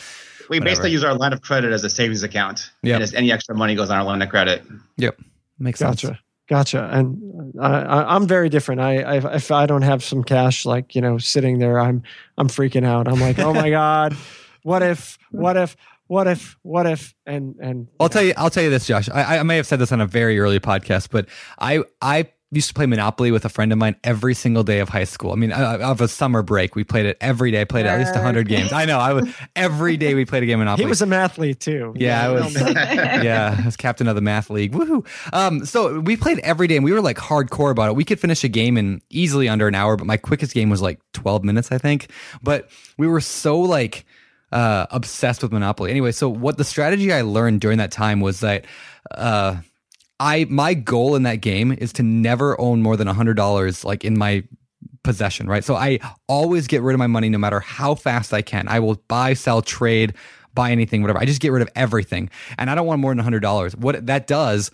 We Whatever. basically use our line of credit as a savings account. Yep. And any extra money goes on our line of credit. yep. Makes sense. Gotcha. And I, I, I'm very different. I, I, if I don't have some cash, like, you know, sitting there, I'm, I'm freaking out. I'm like, oh my God, what if, what if, what if, what if, and, and I'll tell you. I'll tell you this, Josh. I, I may have said this on a very early podcast, but I I used to play Monopoly with a friend of mine every single day of high school. I mean, uh, of a summer break, we played it every day. I played at least hundred games. I know. I was every day we played a game of Monopoly. he was a mathlete too. Yeah, I was. yeah, I was captain of the math league. Woohoo! Um, so we played every day, and we were like hardcore about it. We could finish a game in easily under an hour, but my quickest game was like twelve minutes, I think. But we were so like uh, obsessed with Monopoly. Anyway, so what the strategy I learned during that time was that. Uh, I my goal in that game is to never own more than hundred dollars like in my possession, right? So I always get rid of my money no matter how fast I can. I will buy, sell, trade, buy anything, whatever. I just get rid of everything. And I don't want more than $100. What that does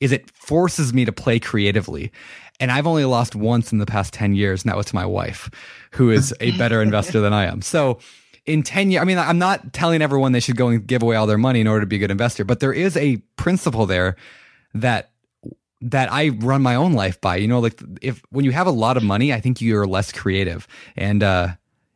is it forces me to play creatively. And I've only lost once in the past 10 years, and that was to my wife, who is a better investor than I am. So in 10 years, I mean, I'm not telling everyone they should go and give away all their money in order to be a good investor, but there is a principle there that that I run my own life by. You know, like if when you have a lot of money, I think you're less creative. And uh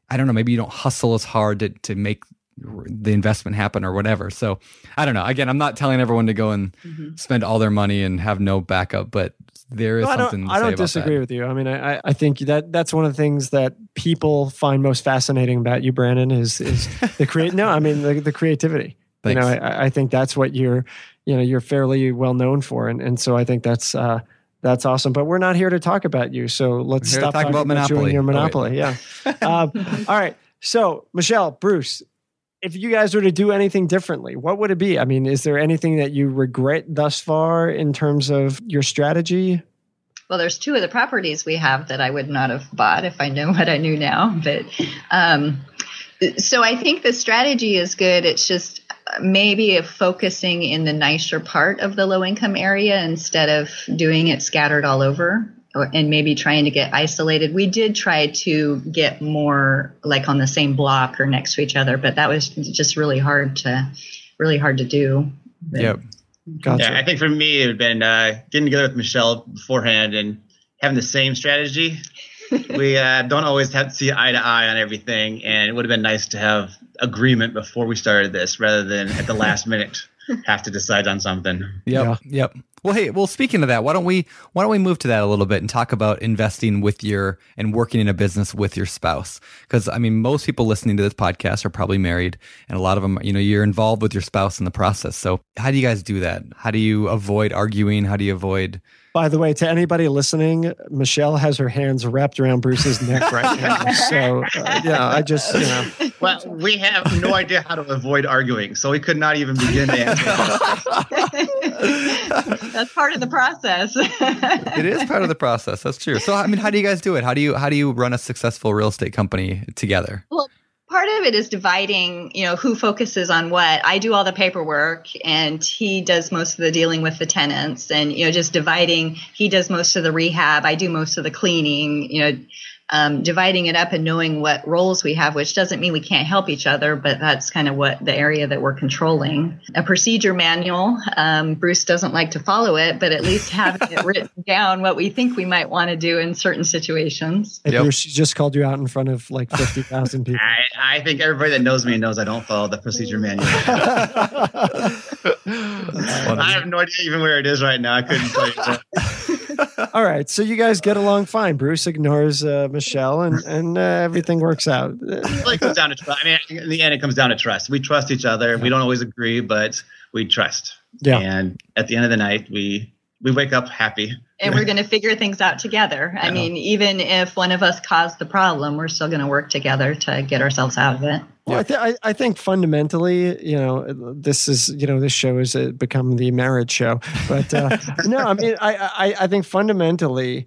I don't know, maybe you don't hustle as hard to to make the investment happen or whatever. So I don't know. Again, I'm not telling everyone to go and Mhm. spend all their money and have no backup, but there is No, I something don't, to I don't about disagree that. with you. I mean, I, I- I think that that's one of the things that people find most fascinating about you, Brandon, is is the create. no, I mean the, the creativity. You know, I, I think that's what you're, you know, you're fairly well known for, and and so I think that's uh, that's awesome. But we're not here to talk about you, so let's We're here to stop talk talking about you and Monopoly. your Oh, monopoly. yeah. um, all right. So Michelle, Bruce, if you guys were to do anything differently, what would it be? I mean, is there anything that you regret thus far in terms of your strategy? Well, there's two of the properties we have that I would not have bought if I knew what I knew now. But um, so I think the strategy is good. It's just maybe focusing in the nicer part of the low income area instead of doing it scattered all over or, and maybe trying to get isolated. We did try to get more like on the same block or next to each other, but that was just really hard to really hard to do. But- Yep. Gotcha. Yeah, I think for me it would have been uh, getting together with Michelle beforehand and having the same strategy. we uh, don't always have to see eye to eye on everything, and it would have been nice to have agreement before we started this, rather than at the last minute have to decide on something. Yep. Yep. Well, hey, well, speaking of that, why don't we why don't we move to that a little bit and talk about investing with your and working in a business with your spouse? Because I mean, most people listening to this podcast are probably married, and a lot of them, you know, you're involved with your spouse in the process. So, how do you guys do that? How do you avoid arguing? How do you avoid? By the way, to anybody listening, Michelle has her hands wrapped around Bruce's neck right now. So, uh, yeah, I just, you know, Well, we have no idea how to avoid arguing, so we could not even begin to answer. That's part of the process. It is part of the process. That's true. So, I mean, how do you guys do it? How do you how do you run a successful real estate company together? Part of it is dividing you know who focuses on what. I do all the paperwork and he does most of the dealing with the tenants and you know just dividing. He does most of the rehab. I do most of the cleaning you know um, dividing it up and knowing what roles we have which doesn't mean we can't help each other but that's kind of what the area that we're controlling a procedure manual um, bruce doesn't like to follow it but at least having it written down what we think we might want to do in certain situations if Yep. Bruce just called you out in front of like 50,000 people. I, I think everybody that knows me knows I don't follow the procedure manual. I have no idea even where it is right now. I couldn't tell you. All right. So you guys get along fine. Bruce ignores uh, Michelle and, and uh, everything works out. It comes down to trust. I mean, in the end, it comes down to trust. We trust each other. We don't always agree, but we trust. Yeah. And at the end of the night, we we wake up happy. and we're going to figure things out together. I Yeah. mean, even if one of us caused the problem, we're still going to work together to get ourselves out of it. Well, I, th- I, I think fundamentally, you know, this is, you know, this show has uh, become the marriage show. But uh, no, I mean, I, I, I think fundamentally,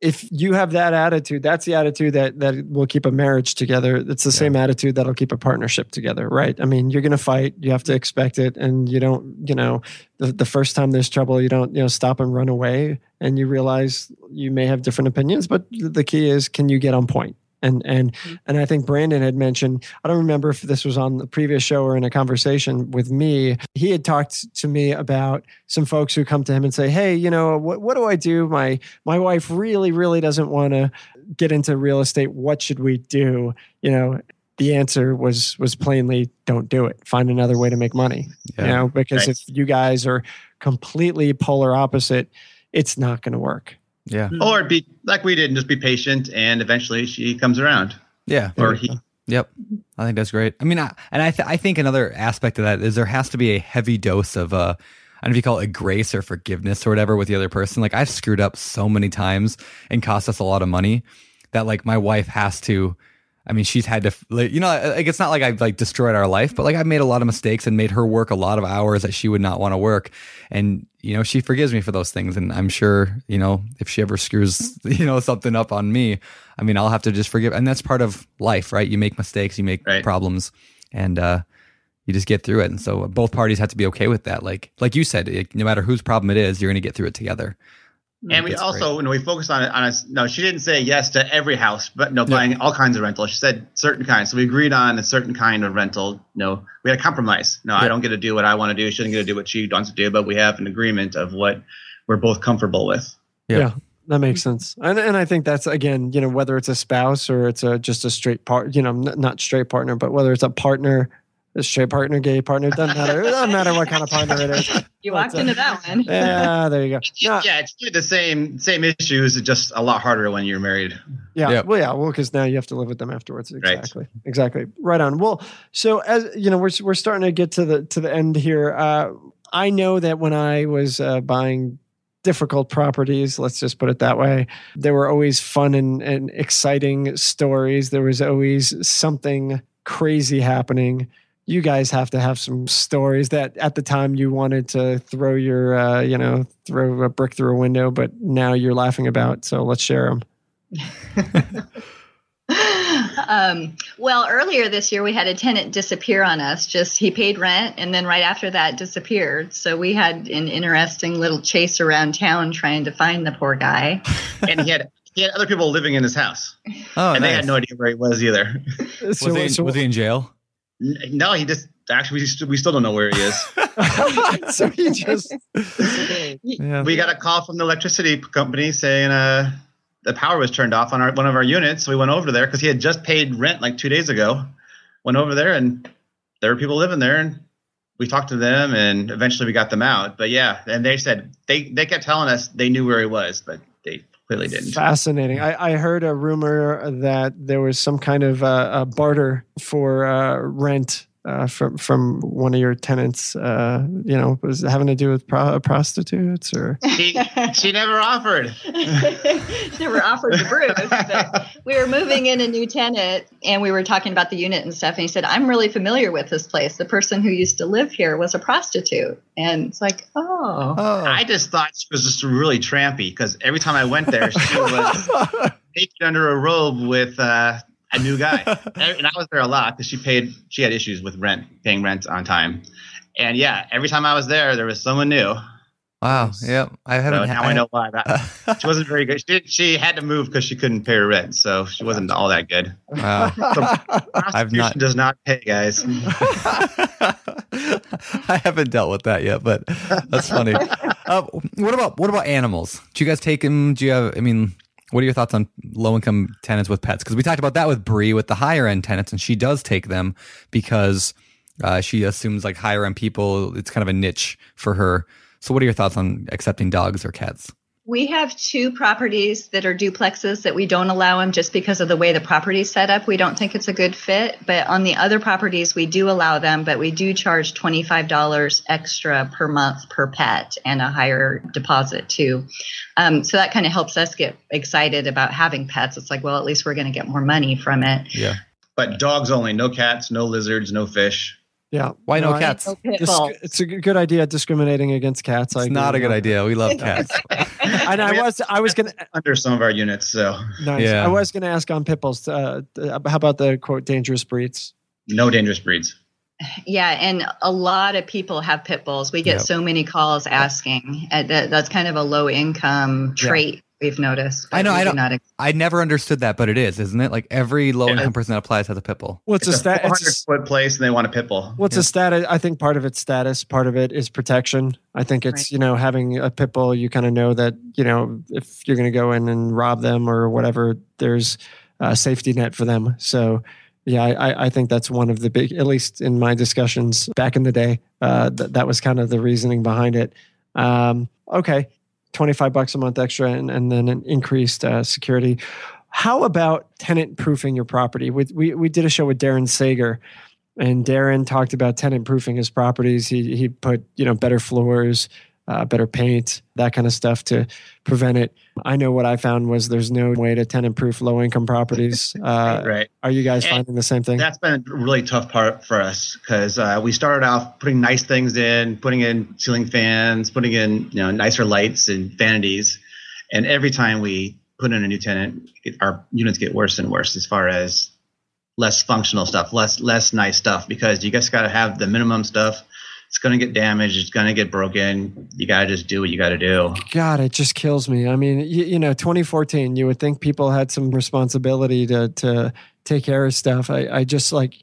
if you have that attitude, that's the attitude that that will keep a marriage together. It's the same attitude that'll keep a partnership together, right? I mean, you're going to fight, you have to expect it, and you don't, you know, the, the first time there's trouble, you don't, you know, stop and run away, and you realize you may have different opinions, but the key is, can you get on point? And and mm-hmm. and I think Brandon had mentioned, I don't remember if this was on the previous show or in a conversation with me. He had talked to me about some folks who come to him and say, Hey, you know, what what do I do? My my wife really, really doesn't want to get into real estate. What should we do? You know, the answer was was plainly don't do it. Find another way to make money. Yeah. You know, because Right. if you guys are completely polar opposite, it's not going to work. Yeah. Or be like we did and just be patient, and eventually she comes around. Yeah. Or he. Yep. I think that's great. I mean, I, and I, th- I think another aspect of that is there has to be a heavy dose of, uh, I don't know if you call it grace or forgiveness or whatever with the other person. Like I've screwed up so many times and cost us a lot of money that like my wife has to, I mean, she's had to, like, you know, like it's not like I've like destroyed our life, but like I've made a lot of mistakes and made her work a lot of hours that she would not want to work. And, you know, she forgives me for those things. And I'm sure, you know, if she ever screws, you know, something up on me, I mean, I'll have to just forgive. And that's part of life, right? You make mistakes, you make Right. problems, and, uh, you just get through it. And so both parties have to be okay with that. Like, like you said, it, no matter whose problem it is, you're going to get through it together. And mm, we That's also, when we focus on it, on us, no, she didn't say yes to every house, but no, buying all kinds of rental. She said certain kinds. So we agreed on a certain kind of rental. No, we had a compromise. No, I don't get to do what I want to do. She doesn't get to do what she wants to do, but we have an agreement of what we're both comfortable with. Yeah. Yeah. That makes sense, and and I think that's again, you know, whether it's a spouse or it's a just a straight part, you know, n- not straight partner, but whether it's a partner, a straight partner, gay partner, it doesn't matter. It doesn't matter what kind of partner it is. You But, walked uh, into that one. Yeah, there you go. Yeah, Yeah, it's the same same issues, it's just a lot harder when you're married. Yeah. Yep. Well, yeah. Well, because now you have to live with them afterwards. Right. Exactly. Exactly. Right on. Well, so as you know, we're we're starting to get to the to the end here. Uh, I know that when I was uh, buying difficult properties, let's just put it that way, there were always fun and, and exciting stories. There was always something crazy happening. You guys have to have some stories that at the time you wanted to throw your, uh, you know, throw a brick through a window, but now you're laughing about. So let's share them. um, well, earlier this year, we had a tenant disappear on us. Just he paid rent and then right after that disappeared. So we had an interesting little chase around town trying to find the poor guy. And he had he had other people living in his house. Oh, and they had no idea where he was either. was, So- he, in- so- was he in jail? N- No, he just actually we still, we still don't know where he is. so he just Yeah. we got a call from the electricity company saying uh, the power was turned off on our, one of our units. So we went over there because he had just paid rent like two days ago. Went over there and there were people living there and we talked to them and eventually we got them out. But yeah, and they said they they kept telling us they knew where he was, but they clearly didn't. fascinating. I, I heard a rumor that there was some kind of uh, a barter for uh, rent uh, from from one of your tenants. Uh, you know, was it having to do with pro- prostitutes or She, she never offered. Never offered to Bruce. But we were moving in a new tenant and we were talking about the unit and stuff. And he said, I'm really familiar with this place. The person who used to live here was a prostitute. And it's like, oh. Oh. I just thought she was just really trampy because every time I went there, she was naked under a robe with uh, a new guy. and I was there a lot because she paid. She had issues with rent, paying rent on time. And yeah, every time I was there, there was someone new. Wow. Yep. I So haven't. now I know why. That, she wasn't very good. She, did, she had to move because she couldn't pay her rent, so she wasn't all that good. Wow. I've not- does not pay, guys. I haven't dealt with that yet, but that's funny. Uh, what about what about animals? Do you guys take them? Do you have? I mean, what are your thoughts on low income tenants with pets? Because we talked about that with Brie with the higher end tenants, and she does take them because uh, she assumes like higher end people. It's kind of a niche for her. So, what are your thoughts on accepting dogs or cats? We have two properties that are duplexes that we don't allow them just because of the way the property's set up. We don't think it's a good fit. But on the other properties, we do allow them, but we do charge $25 extra per month per pet and a higher deposit too. Um, so that kind of helps us get excited about having pets. It's like, well, at least we're going to get more money from it. Yeah. But dogs only, no cats, no lizards, no fish. Yeah. Why no I- cats? No Dis- it's a good idea discriminating against cats. I It's agree not a good that. idea. We love cats. And I was I was gonna Under some of our units, so nice. Yeah. I was gonna ask on pit bulls. Uh, how about the quote dangerous breeds? no dangerous breeds. Yeah, and a lot of people have pit bulls. We get Yep. so many calls asking. Uh, that, that's kind of a low income Yeah. trait we've noticed. I know, I do don't- not ex- I never understood that, but it is, isn't it? Like every low income Yeah. person that applies has a pit bull. Well, it's, It's a a stat. 400 It's, foot place, and they want a pit bull. What's a status? I think part of it's status, part of it is protection. I think it's Right. you know having a pit bull, you kind of know that you know if you're going to go in and rob them or whatever, there's a safety net for them. So yeah, I, I- I think that's one of the big, at least in my discussions back in the day, uh, th- that was kind of the reasoning behind it. Um, okay, twenty five bucks a month extra, and, and then an increased uh, security. How about tenant proofing your property? We we did a show with Darren Sager, and Darren talked about tenant proofing his properties. He he put you know better floors, uh, better paint, that kind of stuff to prevent it. I know what I found was there's no way to tenant proof low income properties. Uh, right. Are you guys And finding the same thing? That's been a really tough part for us because uh, we started off putting nice things in, putting in ceiling fans, putting in you know nicer lights and vanities, and every time we put in a new tenant, it, our units get worse and worse as far as less functional stuff, less less nice stuff because you just got to have the minimum stuff. It's going to get damaged. It's going to get broken. You got to just do what you got to do. God, it just kills me. I mean, you, you know, 2014, you would think people had some responsibility to to take care of stuff. I, I just like,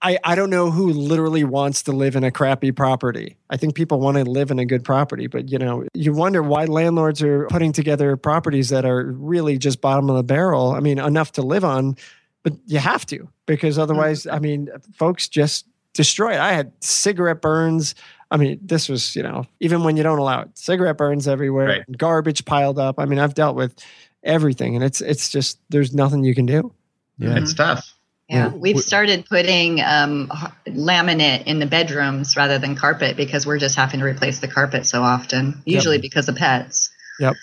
I, I don't know who literally wants to live in a crappy property. I think people want to live in a good property, but you know, you wonder why landlords are putting together properties that are really just bottom of the barrel. I mean, enough to live on, but you have to because mm-hmm. otherwise, I mean, folks just destroy it. I had cigarette burns. I mean, this was, you know, even when you don't allow it, cigarette burns everywhere, Right. garbage piled up. I mean, I've dealt with everything and it's it's just there's nothing you can do. Yeah. It's tough. Yeah, we've started putting um, laminate in the bedrooms rather than carpet because we're just having to replace the carpet so often, usually because of pets. Yep.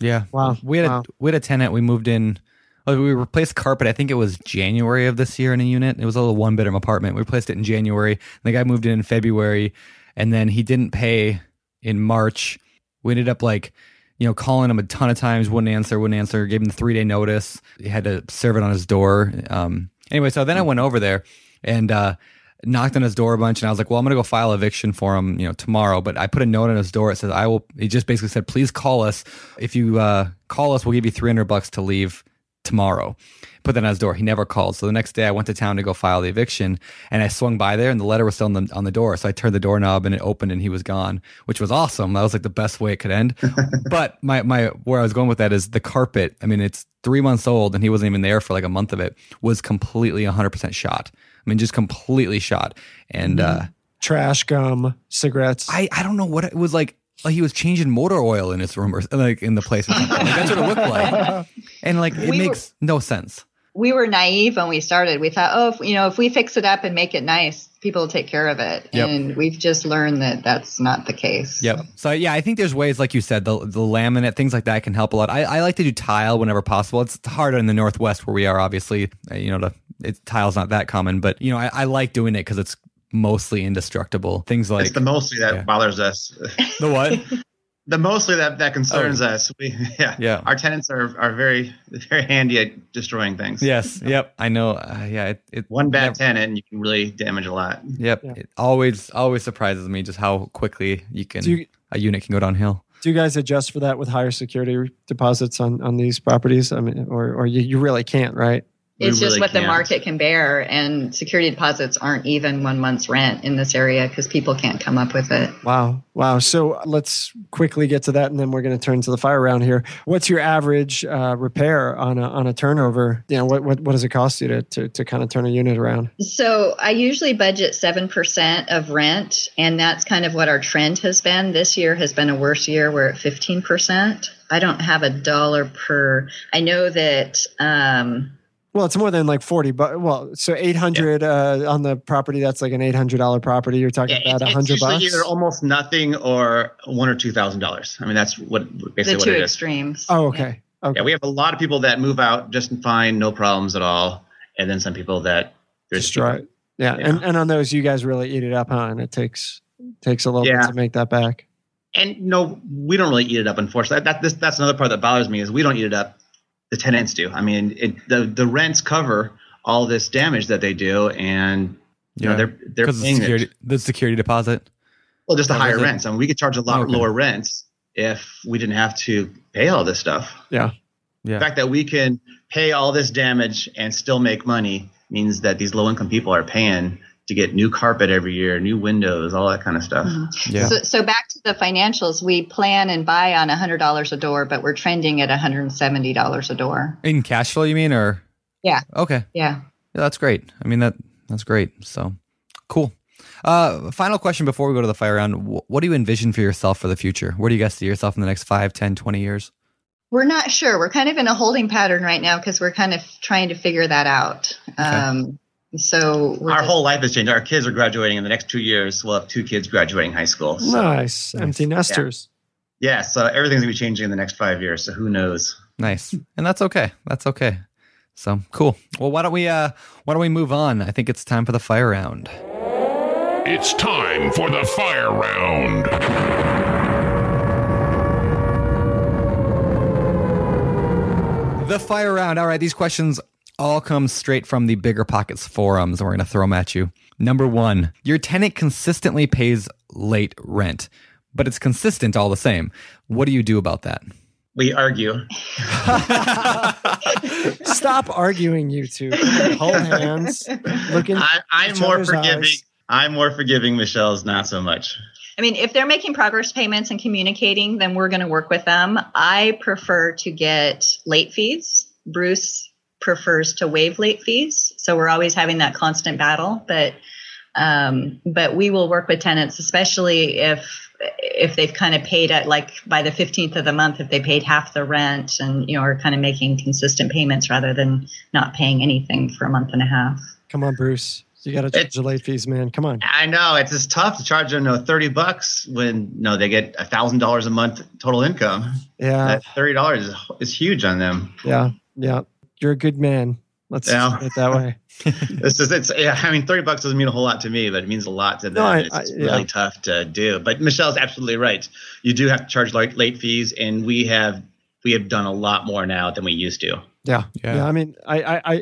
Yeah. Wow. We had Wow. a we had a tenant. We moved in. Oh, We replaced carpet. I think it was January of this year in a unit. It was a little one bedroom apartment. We replaced it in January. The guy moved in in February, and then he didn't pay in March. We ended up like, you know, calling him a ton of times. Wouldn't answer. Wouldn't answer. Gave him the three day notice. He had to serve it on his door. Um. Anyway, so then I went over there and uh, knocked on his door a bunch, and I was like, "Well, I'm gonna go file eviction for him, you know, tomorrow." But I put a note on his door. It says, "I will." He just basically said, "Please call us. If you uh, call us, we'll give you 300 bucks to leave tomorrow." Put that on his door. He never called. So the next day, I went to town to go file the eviction, and I swung by there, and the letter was still on the on the door. So I turned the doorknob, and it opened, and he was gone, which was awesome. That was like the best way it could end. but my my where I was going with that is the carpet. I mean, it's three months old, and he wasn't even there for like a month of it. Was completely 100 percent shot. I mean, just completely shot. And uh, Trash, gum, cigarettes. I I don't know what it was like. Like he was changing motor oil in his room or like in the place. Or something. Like, that's what it looked like. And like it We were- makes no sense. We were naive when we started. We thought, oh, if, you know, if we fix it up and make it nice, people will take care of it. Yep. And we've just learned that that's not the case. Yep. So yeah, I think there's ways, like you said, the the laminate things like that can help a lot. I, I like to do tile whenever possible. It's harder in the northwest where we are, obviously. You know, the it, tile's not that common, but you know, I, I like doing it because it's mostly indestructible. Things like it's the mostly that yeah. bothers us. the what? the mostly that that concerns Oh. us. We yeah Yeah. Our tenants are are very very handy at destroying things. yes. Yep. I know. Uh, yeah. It, it One bad never- tenant and you can really damage a lot. Yep. Yeah. It always always surprises me just how quickly you can you a unit can go downhill. do you guys adjust for that with higher security deposits on on these properties? I mean, or or you, you really can't, right? We It's just what the can't. market can bear. And security deposits aren't even one month's rent in this area because people can't come up with it. Wow, wow. So let's quickly get to that, and then we're going to turn to the fire round here. What's your average uh, repair on a on a turnover? You know, what what, what does it cost you to, to to kind of turn a unit around? So I usually budget 7% of rent, and that's kind of what our trend has been. This year has been a worse year. We're at 15%. I don't have a dollar per. I know that um, Well, it's more than like forty, but well, so eight hundred uh, on the property. That's like an eight hundred dollar property. You're talking Yeah, about it's, a it's hundred usually bucks. either almost nothing or one or two thousand dollars. I mean, that's what the basically what two it is. extremes. Oh, okay. Okay. Yeah, we have a lot of people that move out just fine, no problems at all, and then some people that there's Destroy it. Yeah. Yeah. And and on those, you guys really eat it up, huh? And it takes takes a little Yeah. bit to make that back. and no, we don't really eat it up. Unfortunately, that, this, that's another part that bothers me is we don't eat it up. The tenants do. I mean, it, the the rents cover all this damage that they do, and you know they're they're because the security the security deposit. Well, just the higher rents. I mean, we could charge a lot Okay. lower rents if we didn't have to pay all this stuff. Yeah. Yeah. The fact that we can pay all this damage and still make money means that these low income people are paying to get new carpet every year, new windows, all that kind of stuff. Yeah. So, so back to the financials, we plan and buy on $100 a door, but we're trending at $170 a door. In cash flow, you mean, or Yeah. okay, Yeah. yeah, that's great. I mean that that's great. So cool. Uh, final question before we go to the fire round. What do you envision for yourself for the future? Where do you guys see yourself in the next 5, 10, 20 years? We're not sure. We're kind of in a holding pattern right now because we're kind of trying to figure that out. Um, so Our just- whole life has changed. Our kids are graduating in the next two years. We'll have two kids graduating high school. So, Nice. Empty nesters. yeah, so everything's gonna be changing in the next five years. So who knows? Nice. And that's okay. That's okay. So cool. Well, why don't we uh why don't we move on? I think it's time for the fire round. It's time for the fire round. The fire round. All right, these questions all come straight from the Bigger Pockets forums, and we're going to throw them at you. Number one, your tenant consistently pays late rent, but it's consistent all the same. What do you do about that? We argue. Stop arguing, you two. Hold hands. Look in I, I'm more forgiving. eyes. I'm more forgiving. Michelle's not so much. I mean, if they're making progress payments and communicating, then we're going to work with them. I prefer to get late fees. Bruce prefers to waive late fees, so we're always having that constant battle. But um, but we will work with tenants, especially if if they've kind of paid at like by the 15th of the month if they paid half the rent and you know are kind of making consistent payments rather than not paying anything for a month and a half Come on, Bruce. You got to charge the late fees, man. Come on. I know it's just tough to charge them you know, thirty bucks when no they get a thousand dollars a month total income. Yeah. That thirty dollars is, is huge on them. Yeah. Yeah. You're a good man. Let's Yeah. put it that way. It's just it's yeah. I mean, thirty bucks doesn't mean a whole lot to me, but it means a lot to them. No, I- it's I- really yeah. tough to do. But Michelle's absolutely right. You do have to charge late late fees, and we have we have done a lot more now than we used to. Yeah. Yeah. Yeah. I mean, I, I, I,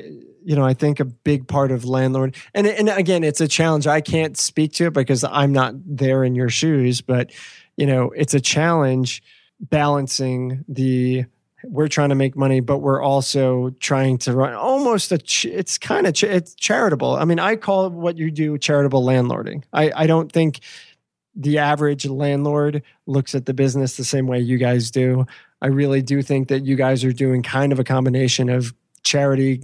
you know, I think a big part of landlord, and and again, it's a challenge. I can't speak to it because I'm not there in your shoes, but you know, it's a challenge balancing the. We're trying to make money, but we're also trying to run almost a. ch- It's kind of ch- it's charitable. I mean, I call what you do charitable landlording. I I don't think the average landlord looks at the business the same way you guys do. I really do think that you guys are doing kind of a combination of charity,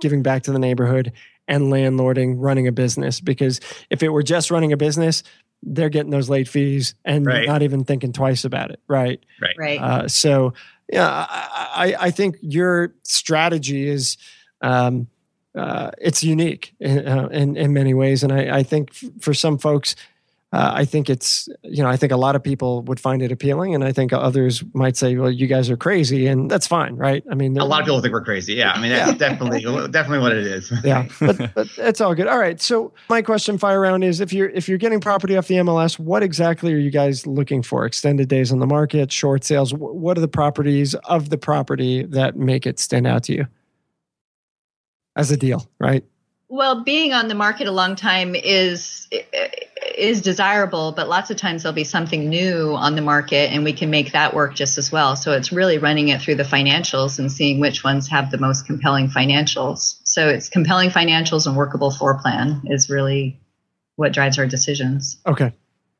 giving back to the neighborhood, and landlording, running a business. Because if it were just running a business, they're getting those late fees and Right. not even thinking twice about it. Right. right Uh, so, yeah, I, I, think your strategy is. Um, uh, it's unique in, uh, in in many ways, and I, I think f- for some folks, uh, I think it's you know I think a lot of people would find it appealing, and I think others might say, "Well, you guys are crazy," and that's fine, right? I mean, A lot of people think we're crazy. Yeah, I mean that's definitely definitely what it is. yeah, but, but it's all good. All right. So my question, fire round, is if you're if you're getting property off the MLS, what exactly are you guys looking for? Extended days on the market, short sales. What are the properties of the property that make it stand out to you as a deal? Right. Well, being on the market a long time is is desirable, but lots of times there'll be something new on the market, and we can make that work just as well. So it's really running it through the financials and seeing which ones have the most compelling financials. So it's compelling financials and workable floor plan is really what drives our decisions. Okay.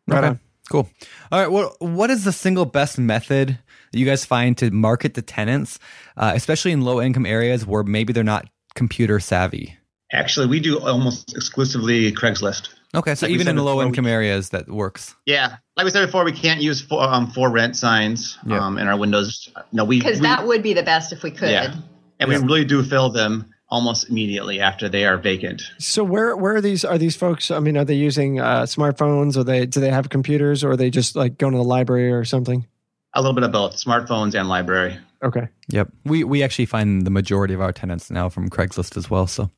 Right okay. on. Cool. All right. Well, what is the single best method that you guys find to market to tenants, uh, especially in low income areas where maybe they're not computer savvy? Actually, we do almost exclusively Craigslist. Okay, so Like even said in before, low we- income areas, that works. Yeah, like we said before, we can't use for um, for rent signs Yeah. um, in our windows. No, we Because that would be the best if we could. Yeah. and we really do fill them almost immediately after they are vacant. So where where are these are these folks? I mean, are they using uh, smartphones? Or they do they have computers? Or are they just like going to the library or something? A little bit of both, smartphones and library. Okay. Yep. We we actually find the majority of our tenants now from Craigslist as well. So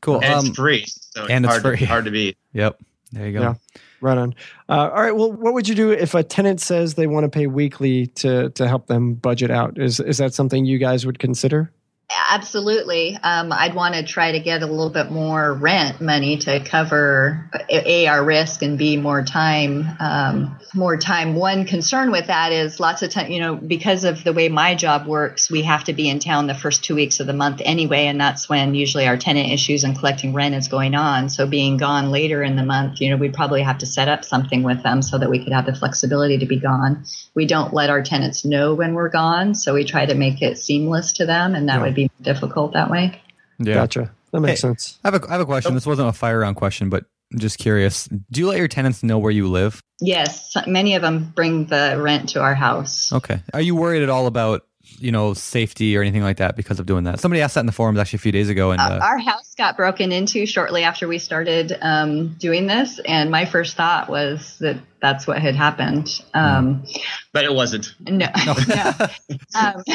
cool. And Um, it's free, so it's and it's hard, free. To, hard to beat. Yep. There you go. Yeah. Right on. Uh, all right. Well, what would you do if a tenant says they want to pay weekly to to help them budget out? Is is that something you guys would consider? Absolutely. Um, I'd want to try to get a little bit more rent money to cover a our risk and b more time. Um, more time. One concern with that is lots of time. You know, because of the way my job works, we have to be in town the first two weeks of the month anyway, and that's when usually our tenant issues and collecting rent is going on. So being gone later in the month, you know, we'd probably have to set up something with them so that we could have the flexibility to be gone. We don't let our tenants know when we're gone, so we try to make it seamless to them, and that Yeah. would be difficult that way. Yeah. Gotcha. That makes Hey. sense. I have a, I have a question. This wasn't a fire round question, but I'm just curious. Do you let your tenants know where you live? Yes, many of them bring the rent to our house. Okay. Are you worried at all about, you know, safety or anything like that because of doing that? Somebody asked that in the forums actually a few days ago. And Uh, uh, our house got broken into shortly after we started um, doing this, and my first thought was that that's what had happened. Um, But it wasn't. No, no. um,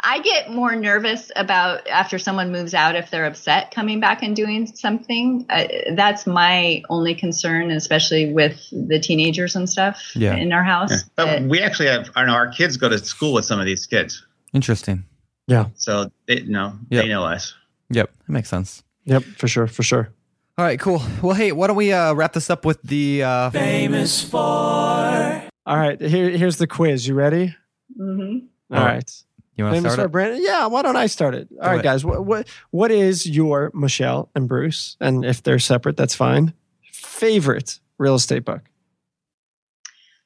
I get more nervous about after someone moves out if they're upset coming back and doing something. Uh, that's my only concern, especially with the teenagers and stuff Yeah. in our house. Yeah. But that- we actually have our, our kids go to school with some of these kids, interesting. Yeah. So they know Yep. they know us. Yep. That makes sense. Yep, for sure, for sure. All right, cool. Well, hey, why don't we uh, wrap this up with the uh, Famous for All right, here, here's the quiz. You ready? Mhm. All All right. right. you want to Famous start for it? Brandon? Yeah, why don't I start it? All right, it. guys. What, what what is your Michelle and Bruce? And if they're separate, that's fine. Favorite real estate book?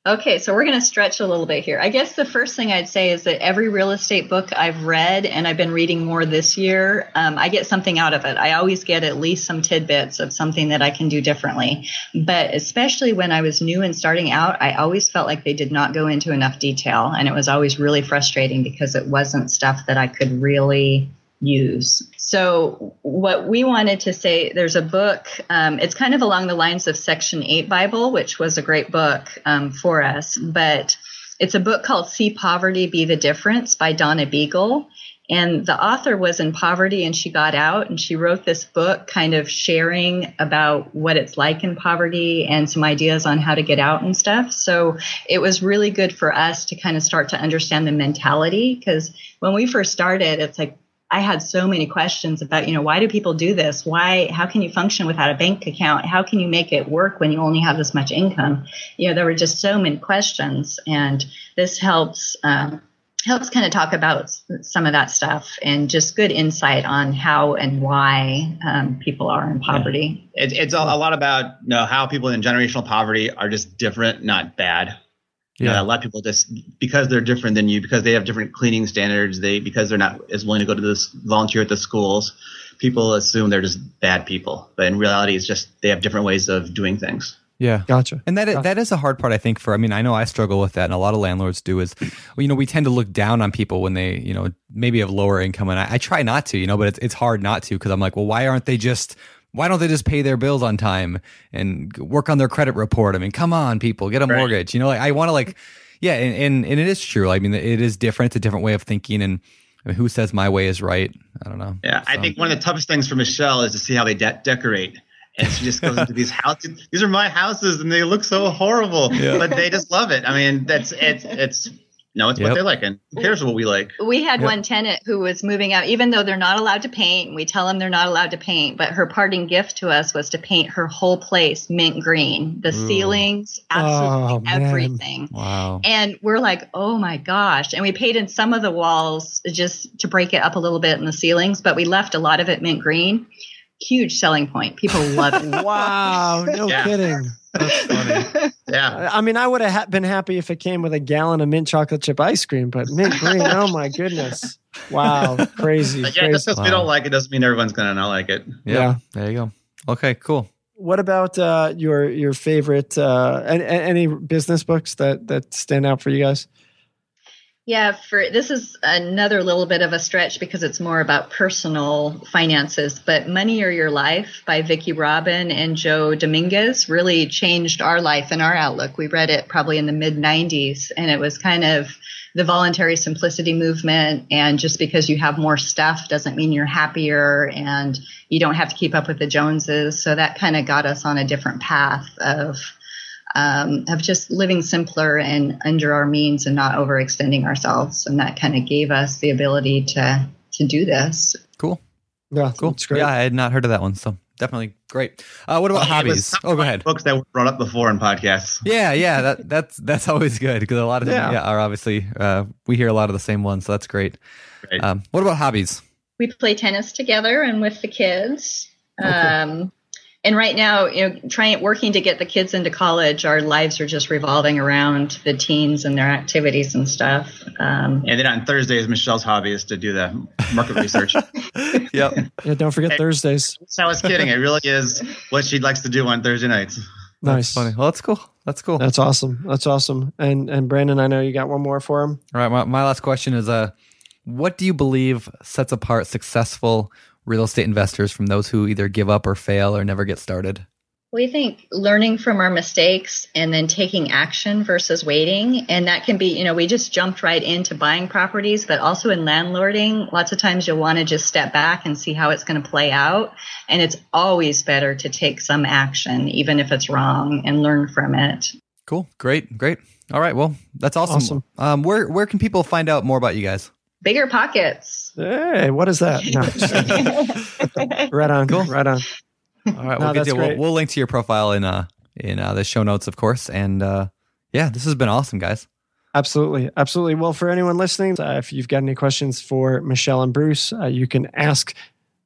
Okay, so we're going to stretch a little bit here. I guess the first thing I'd say is that every real estate book I've read, and I've been reading more this year, um, I get something out of it. I always get at least some tidbits of something that I can do differently. But especially when I was new and starting out, I always felt like they did not go into enough detail. And it was always really frustrating because it wasn't stuff that I could really use. So, what we wanted to say there's a book, um, it's kind of along the lines of Section 8 Bible, which was a great book um, for us, but it's a book called See Poverty Be the Difference by Donna Beegle. And the author was in poverty and she got out and she wrote this book kind of sharing about what it's like in poverty and some ideas on how to get out and stuff. So it was really good for us to kind of start to understand the mentality because when we first started, it's like, I had so many questions about, you know, why do people do this? Why, how can you function without a bank account? How can you make it work when you only have this much income? You know, there were just so many questions, and this helps um, helps kind of talk about some of that stuff and just good insight on how and why um, people are in poverty. It, it's a, a lot about you know, how people in generational poverty are just different, not bad. You know, Yeah. a lot of people just because they're different than you, because they have different cleaning standards, they because they're not as willing to go to this volunteer at the schools, people assume they're just bad people. But in reality, it's just they have different ways of doing things. Yeah. Gotcha. And that is, that is a hard part, I think. For I mean, I know I struggle with that, and a lot of landlords do. Is you know we tend to look down on people when they you know maybe have lower income, and I, I try not to, you know, but it's it's hard not to because I'm like, well, why aren't they just why don't they just pay their bills on time and work on their credit report? I mean, come on, people, get a Right. mortgage. You know, like I want to like, yeah, and, and and it is true. I mean, it is different. It's a different way of thinking, and I mean, who says my way is right? I don't know. Yeah, I think one of the toughest things for Michelle is to see how they de- decorate. And she just goes into these houses. These are my houses, and they look so horrible, Yeah. but they just love it. I mean, that's it's it's no, it's Yep. what they like, and who cares what we like? We had Yep. one tenant who was moving out, even though they're not allowed to paint. We tell them they're not allowed to paint, but her parting gift to us was to paint her whole place mint green, the Ooh. ceilings, absolutely Oh, man. everything. Wow. And we're like, oh my gosh. And we painted some of the walls just to break it up a little bit in the ceilings, but we left a lot of it mint green. Huge selling point. People love it. Wow, no Yeah. kidding. That's funny. Yeah, I mean, I would have been happy if it came with a gallon of mint chocolate chip ice cream, but mint green, oh my goodness. Wow, crazy. But yeah, crazy. just because we don't like it doesn't mean everyone's gonna not like it. Yeah. Yeah. There you go. Okay. Cool. What about uh, your your favorite uh, any, any business books that that stand out for you guys? Yeah, for this is another little bit of a stretch because it's more about personal finances. But Money or Your Life by Vicki Robin and Joe Dominguez really changed our life and our outlook. We read it probably in the mid 90s, and it was kind of the voluntary simplicity movement. And just because you have more stuff doesn't mean you're happier and you don't have to keep up with the Joneses. So that kind of got us on a different path of um, of just living simpler and under our means and not overextending ourselves. And that kind of gave us the ability to to do this. Cool. Yeah, Cool. It's great. Yeah, I had not heard of that one, so definitely great. Uh, what about Well, hobbies? Oh, go ahead. Books that were brought up before in podcasts. Yeah, yeah, that that's that's always good because a lot of them Yeah. yeah. are obviously uh, we hear a lot of the same ones, so that's great. Right. Um, what about hobbies? we play tennis together and with the kids. Um, and right now, you know, trying working to get the kids into college, our lives are just revolving around the teens and their activities and stuff. Um, And then on Thursdays, Michelle's hobby is to do the market research. yep. Yeah, don't forget Hey. Thursdays. I was kidding. It really is what she likes to do on Thursday nights. Nice. Funny. Well, that's cool. That's cool. That's awesome. That's awesome. And and Brandon, I know you got one more for him. All right. My, my last question is uh, what do you believe sets apart successful real estate investors from those who either give up or fail or never get started? we think learning from our mistakes and then taking action versus waiting. And that can be, you know, we just jumped right into buying properties, but also in landlording, lots of times you'll want to just step back and see how it's going to play out. And it's always better to take some action, even if it's wrong, and learn from it. Cool. Great. Great. All right. Well, that's awesome. Awesome. Um, where where can people find out more about you guys? Bigger pockets. Hey, what is that? No, right on. Cool. Right on. All right. No, Well, good that's deal. We'll, we'll link to your profile in uh in uh, the show notes, of course. And uh, yeah, this has been awesome, guys. Absolutely. Absolutely. Well, for anyone listening, uh, if you've got any questions for Michelle and Bruce, uh, you can ask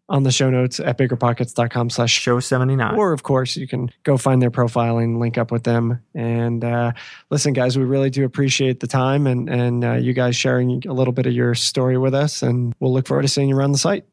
on the show notes at biggerpockets.com slash Show 79. Or, of course, you can go find their profile and link up with them. And uh, listen, guys, we really do appreciate the time and, and uh, you guys sharing a little bit of your story with us. And we'll look forward to seeing you around the site.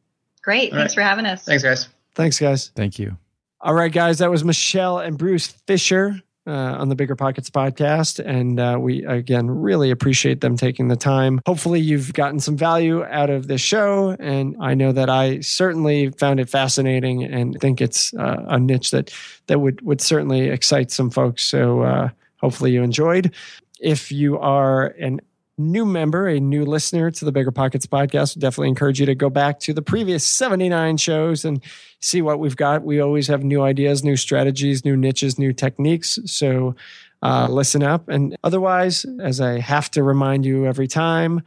Great. All Thanks right. for having us. Thanks, guys. Thanks, guys. Thank you. All right, guys, that was Michelle and Bruce Fisher uh, on the Bigger Pockets podcast. And uh, we, again, really appreciate them taking the time. Hopefully, you've gotten some value out of this show. And I know that I certainly found it fascinating and think it's uh, a niche that, that would, would certainly excite some folks. So uh, hopefully, you enjoyed. If you are an new member, a new listener to the Bigger Pockets podcast, definitely encourage you to go back to the previous 79 shows and see what we've got. We always have new ideas, new strategies, new niches, new techniques. So uh, listen up. And otherwise, as I have to remind you every time,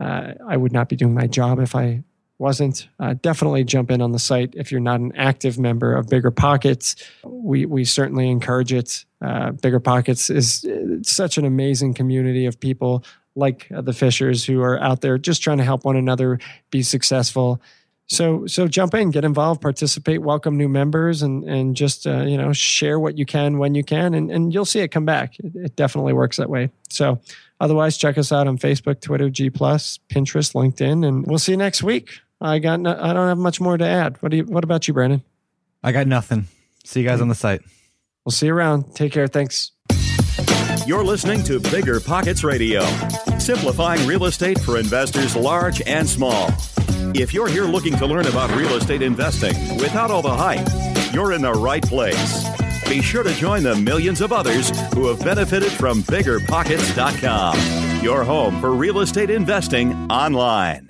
uh, I would not be doing my job if I wasn't. Uh, definitely jump in on the site if you're not an active member of Bigger Pockets. We we certainly encourage it. Uh, Bigger Pockets is uh, such an amazing community of people like uh, the Fishers who are out there just trying to help one another be successful. So so jump in, get involved, participate, welcome new members, and and just uh, you know share what you can when you can, and and you'll see it come back. It, it definitely works that way. So otherwise, check us out on Facebook, Twitter, G Plus, Pinterest, LinkedIn, and we'll see you next week. I got no, I don't have much more to add. What do you What about you, Brandon? I got nothing. See you guys on the site. We'll see you around. Take care. Thanks. You're listening to Bigger Pockets Radio, simplifying real estate for investors large and small. If you're here looking to learn about real estate investing without all the hype, you're in the right place. Be sure to join the millions of others who have benefited from biggerpockets.com, your home for real estate investing online.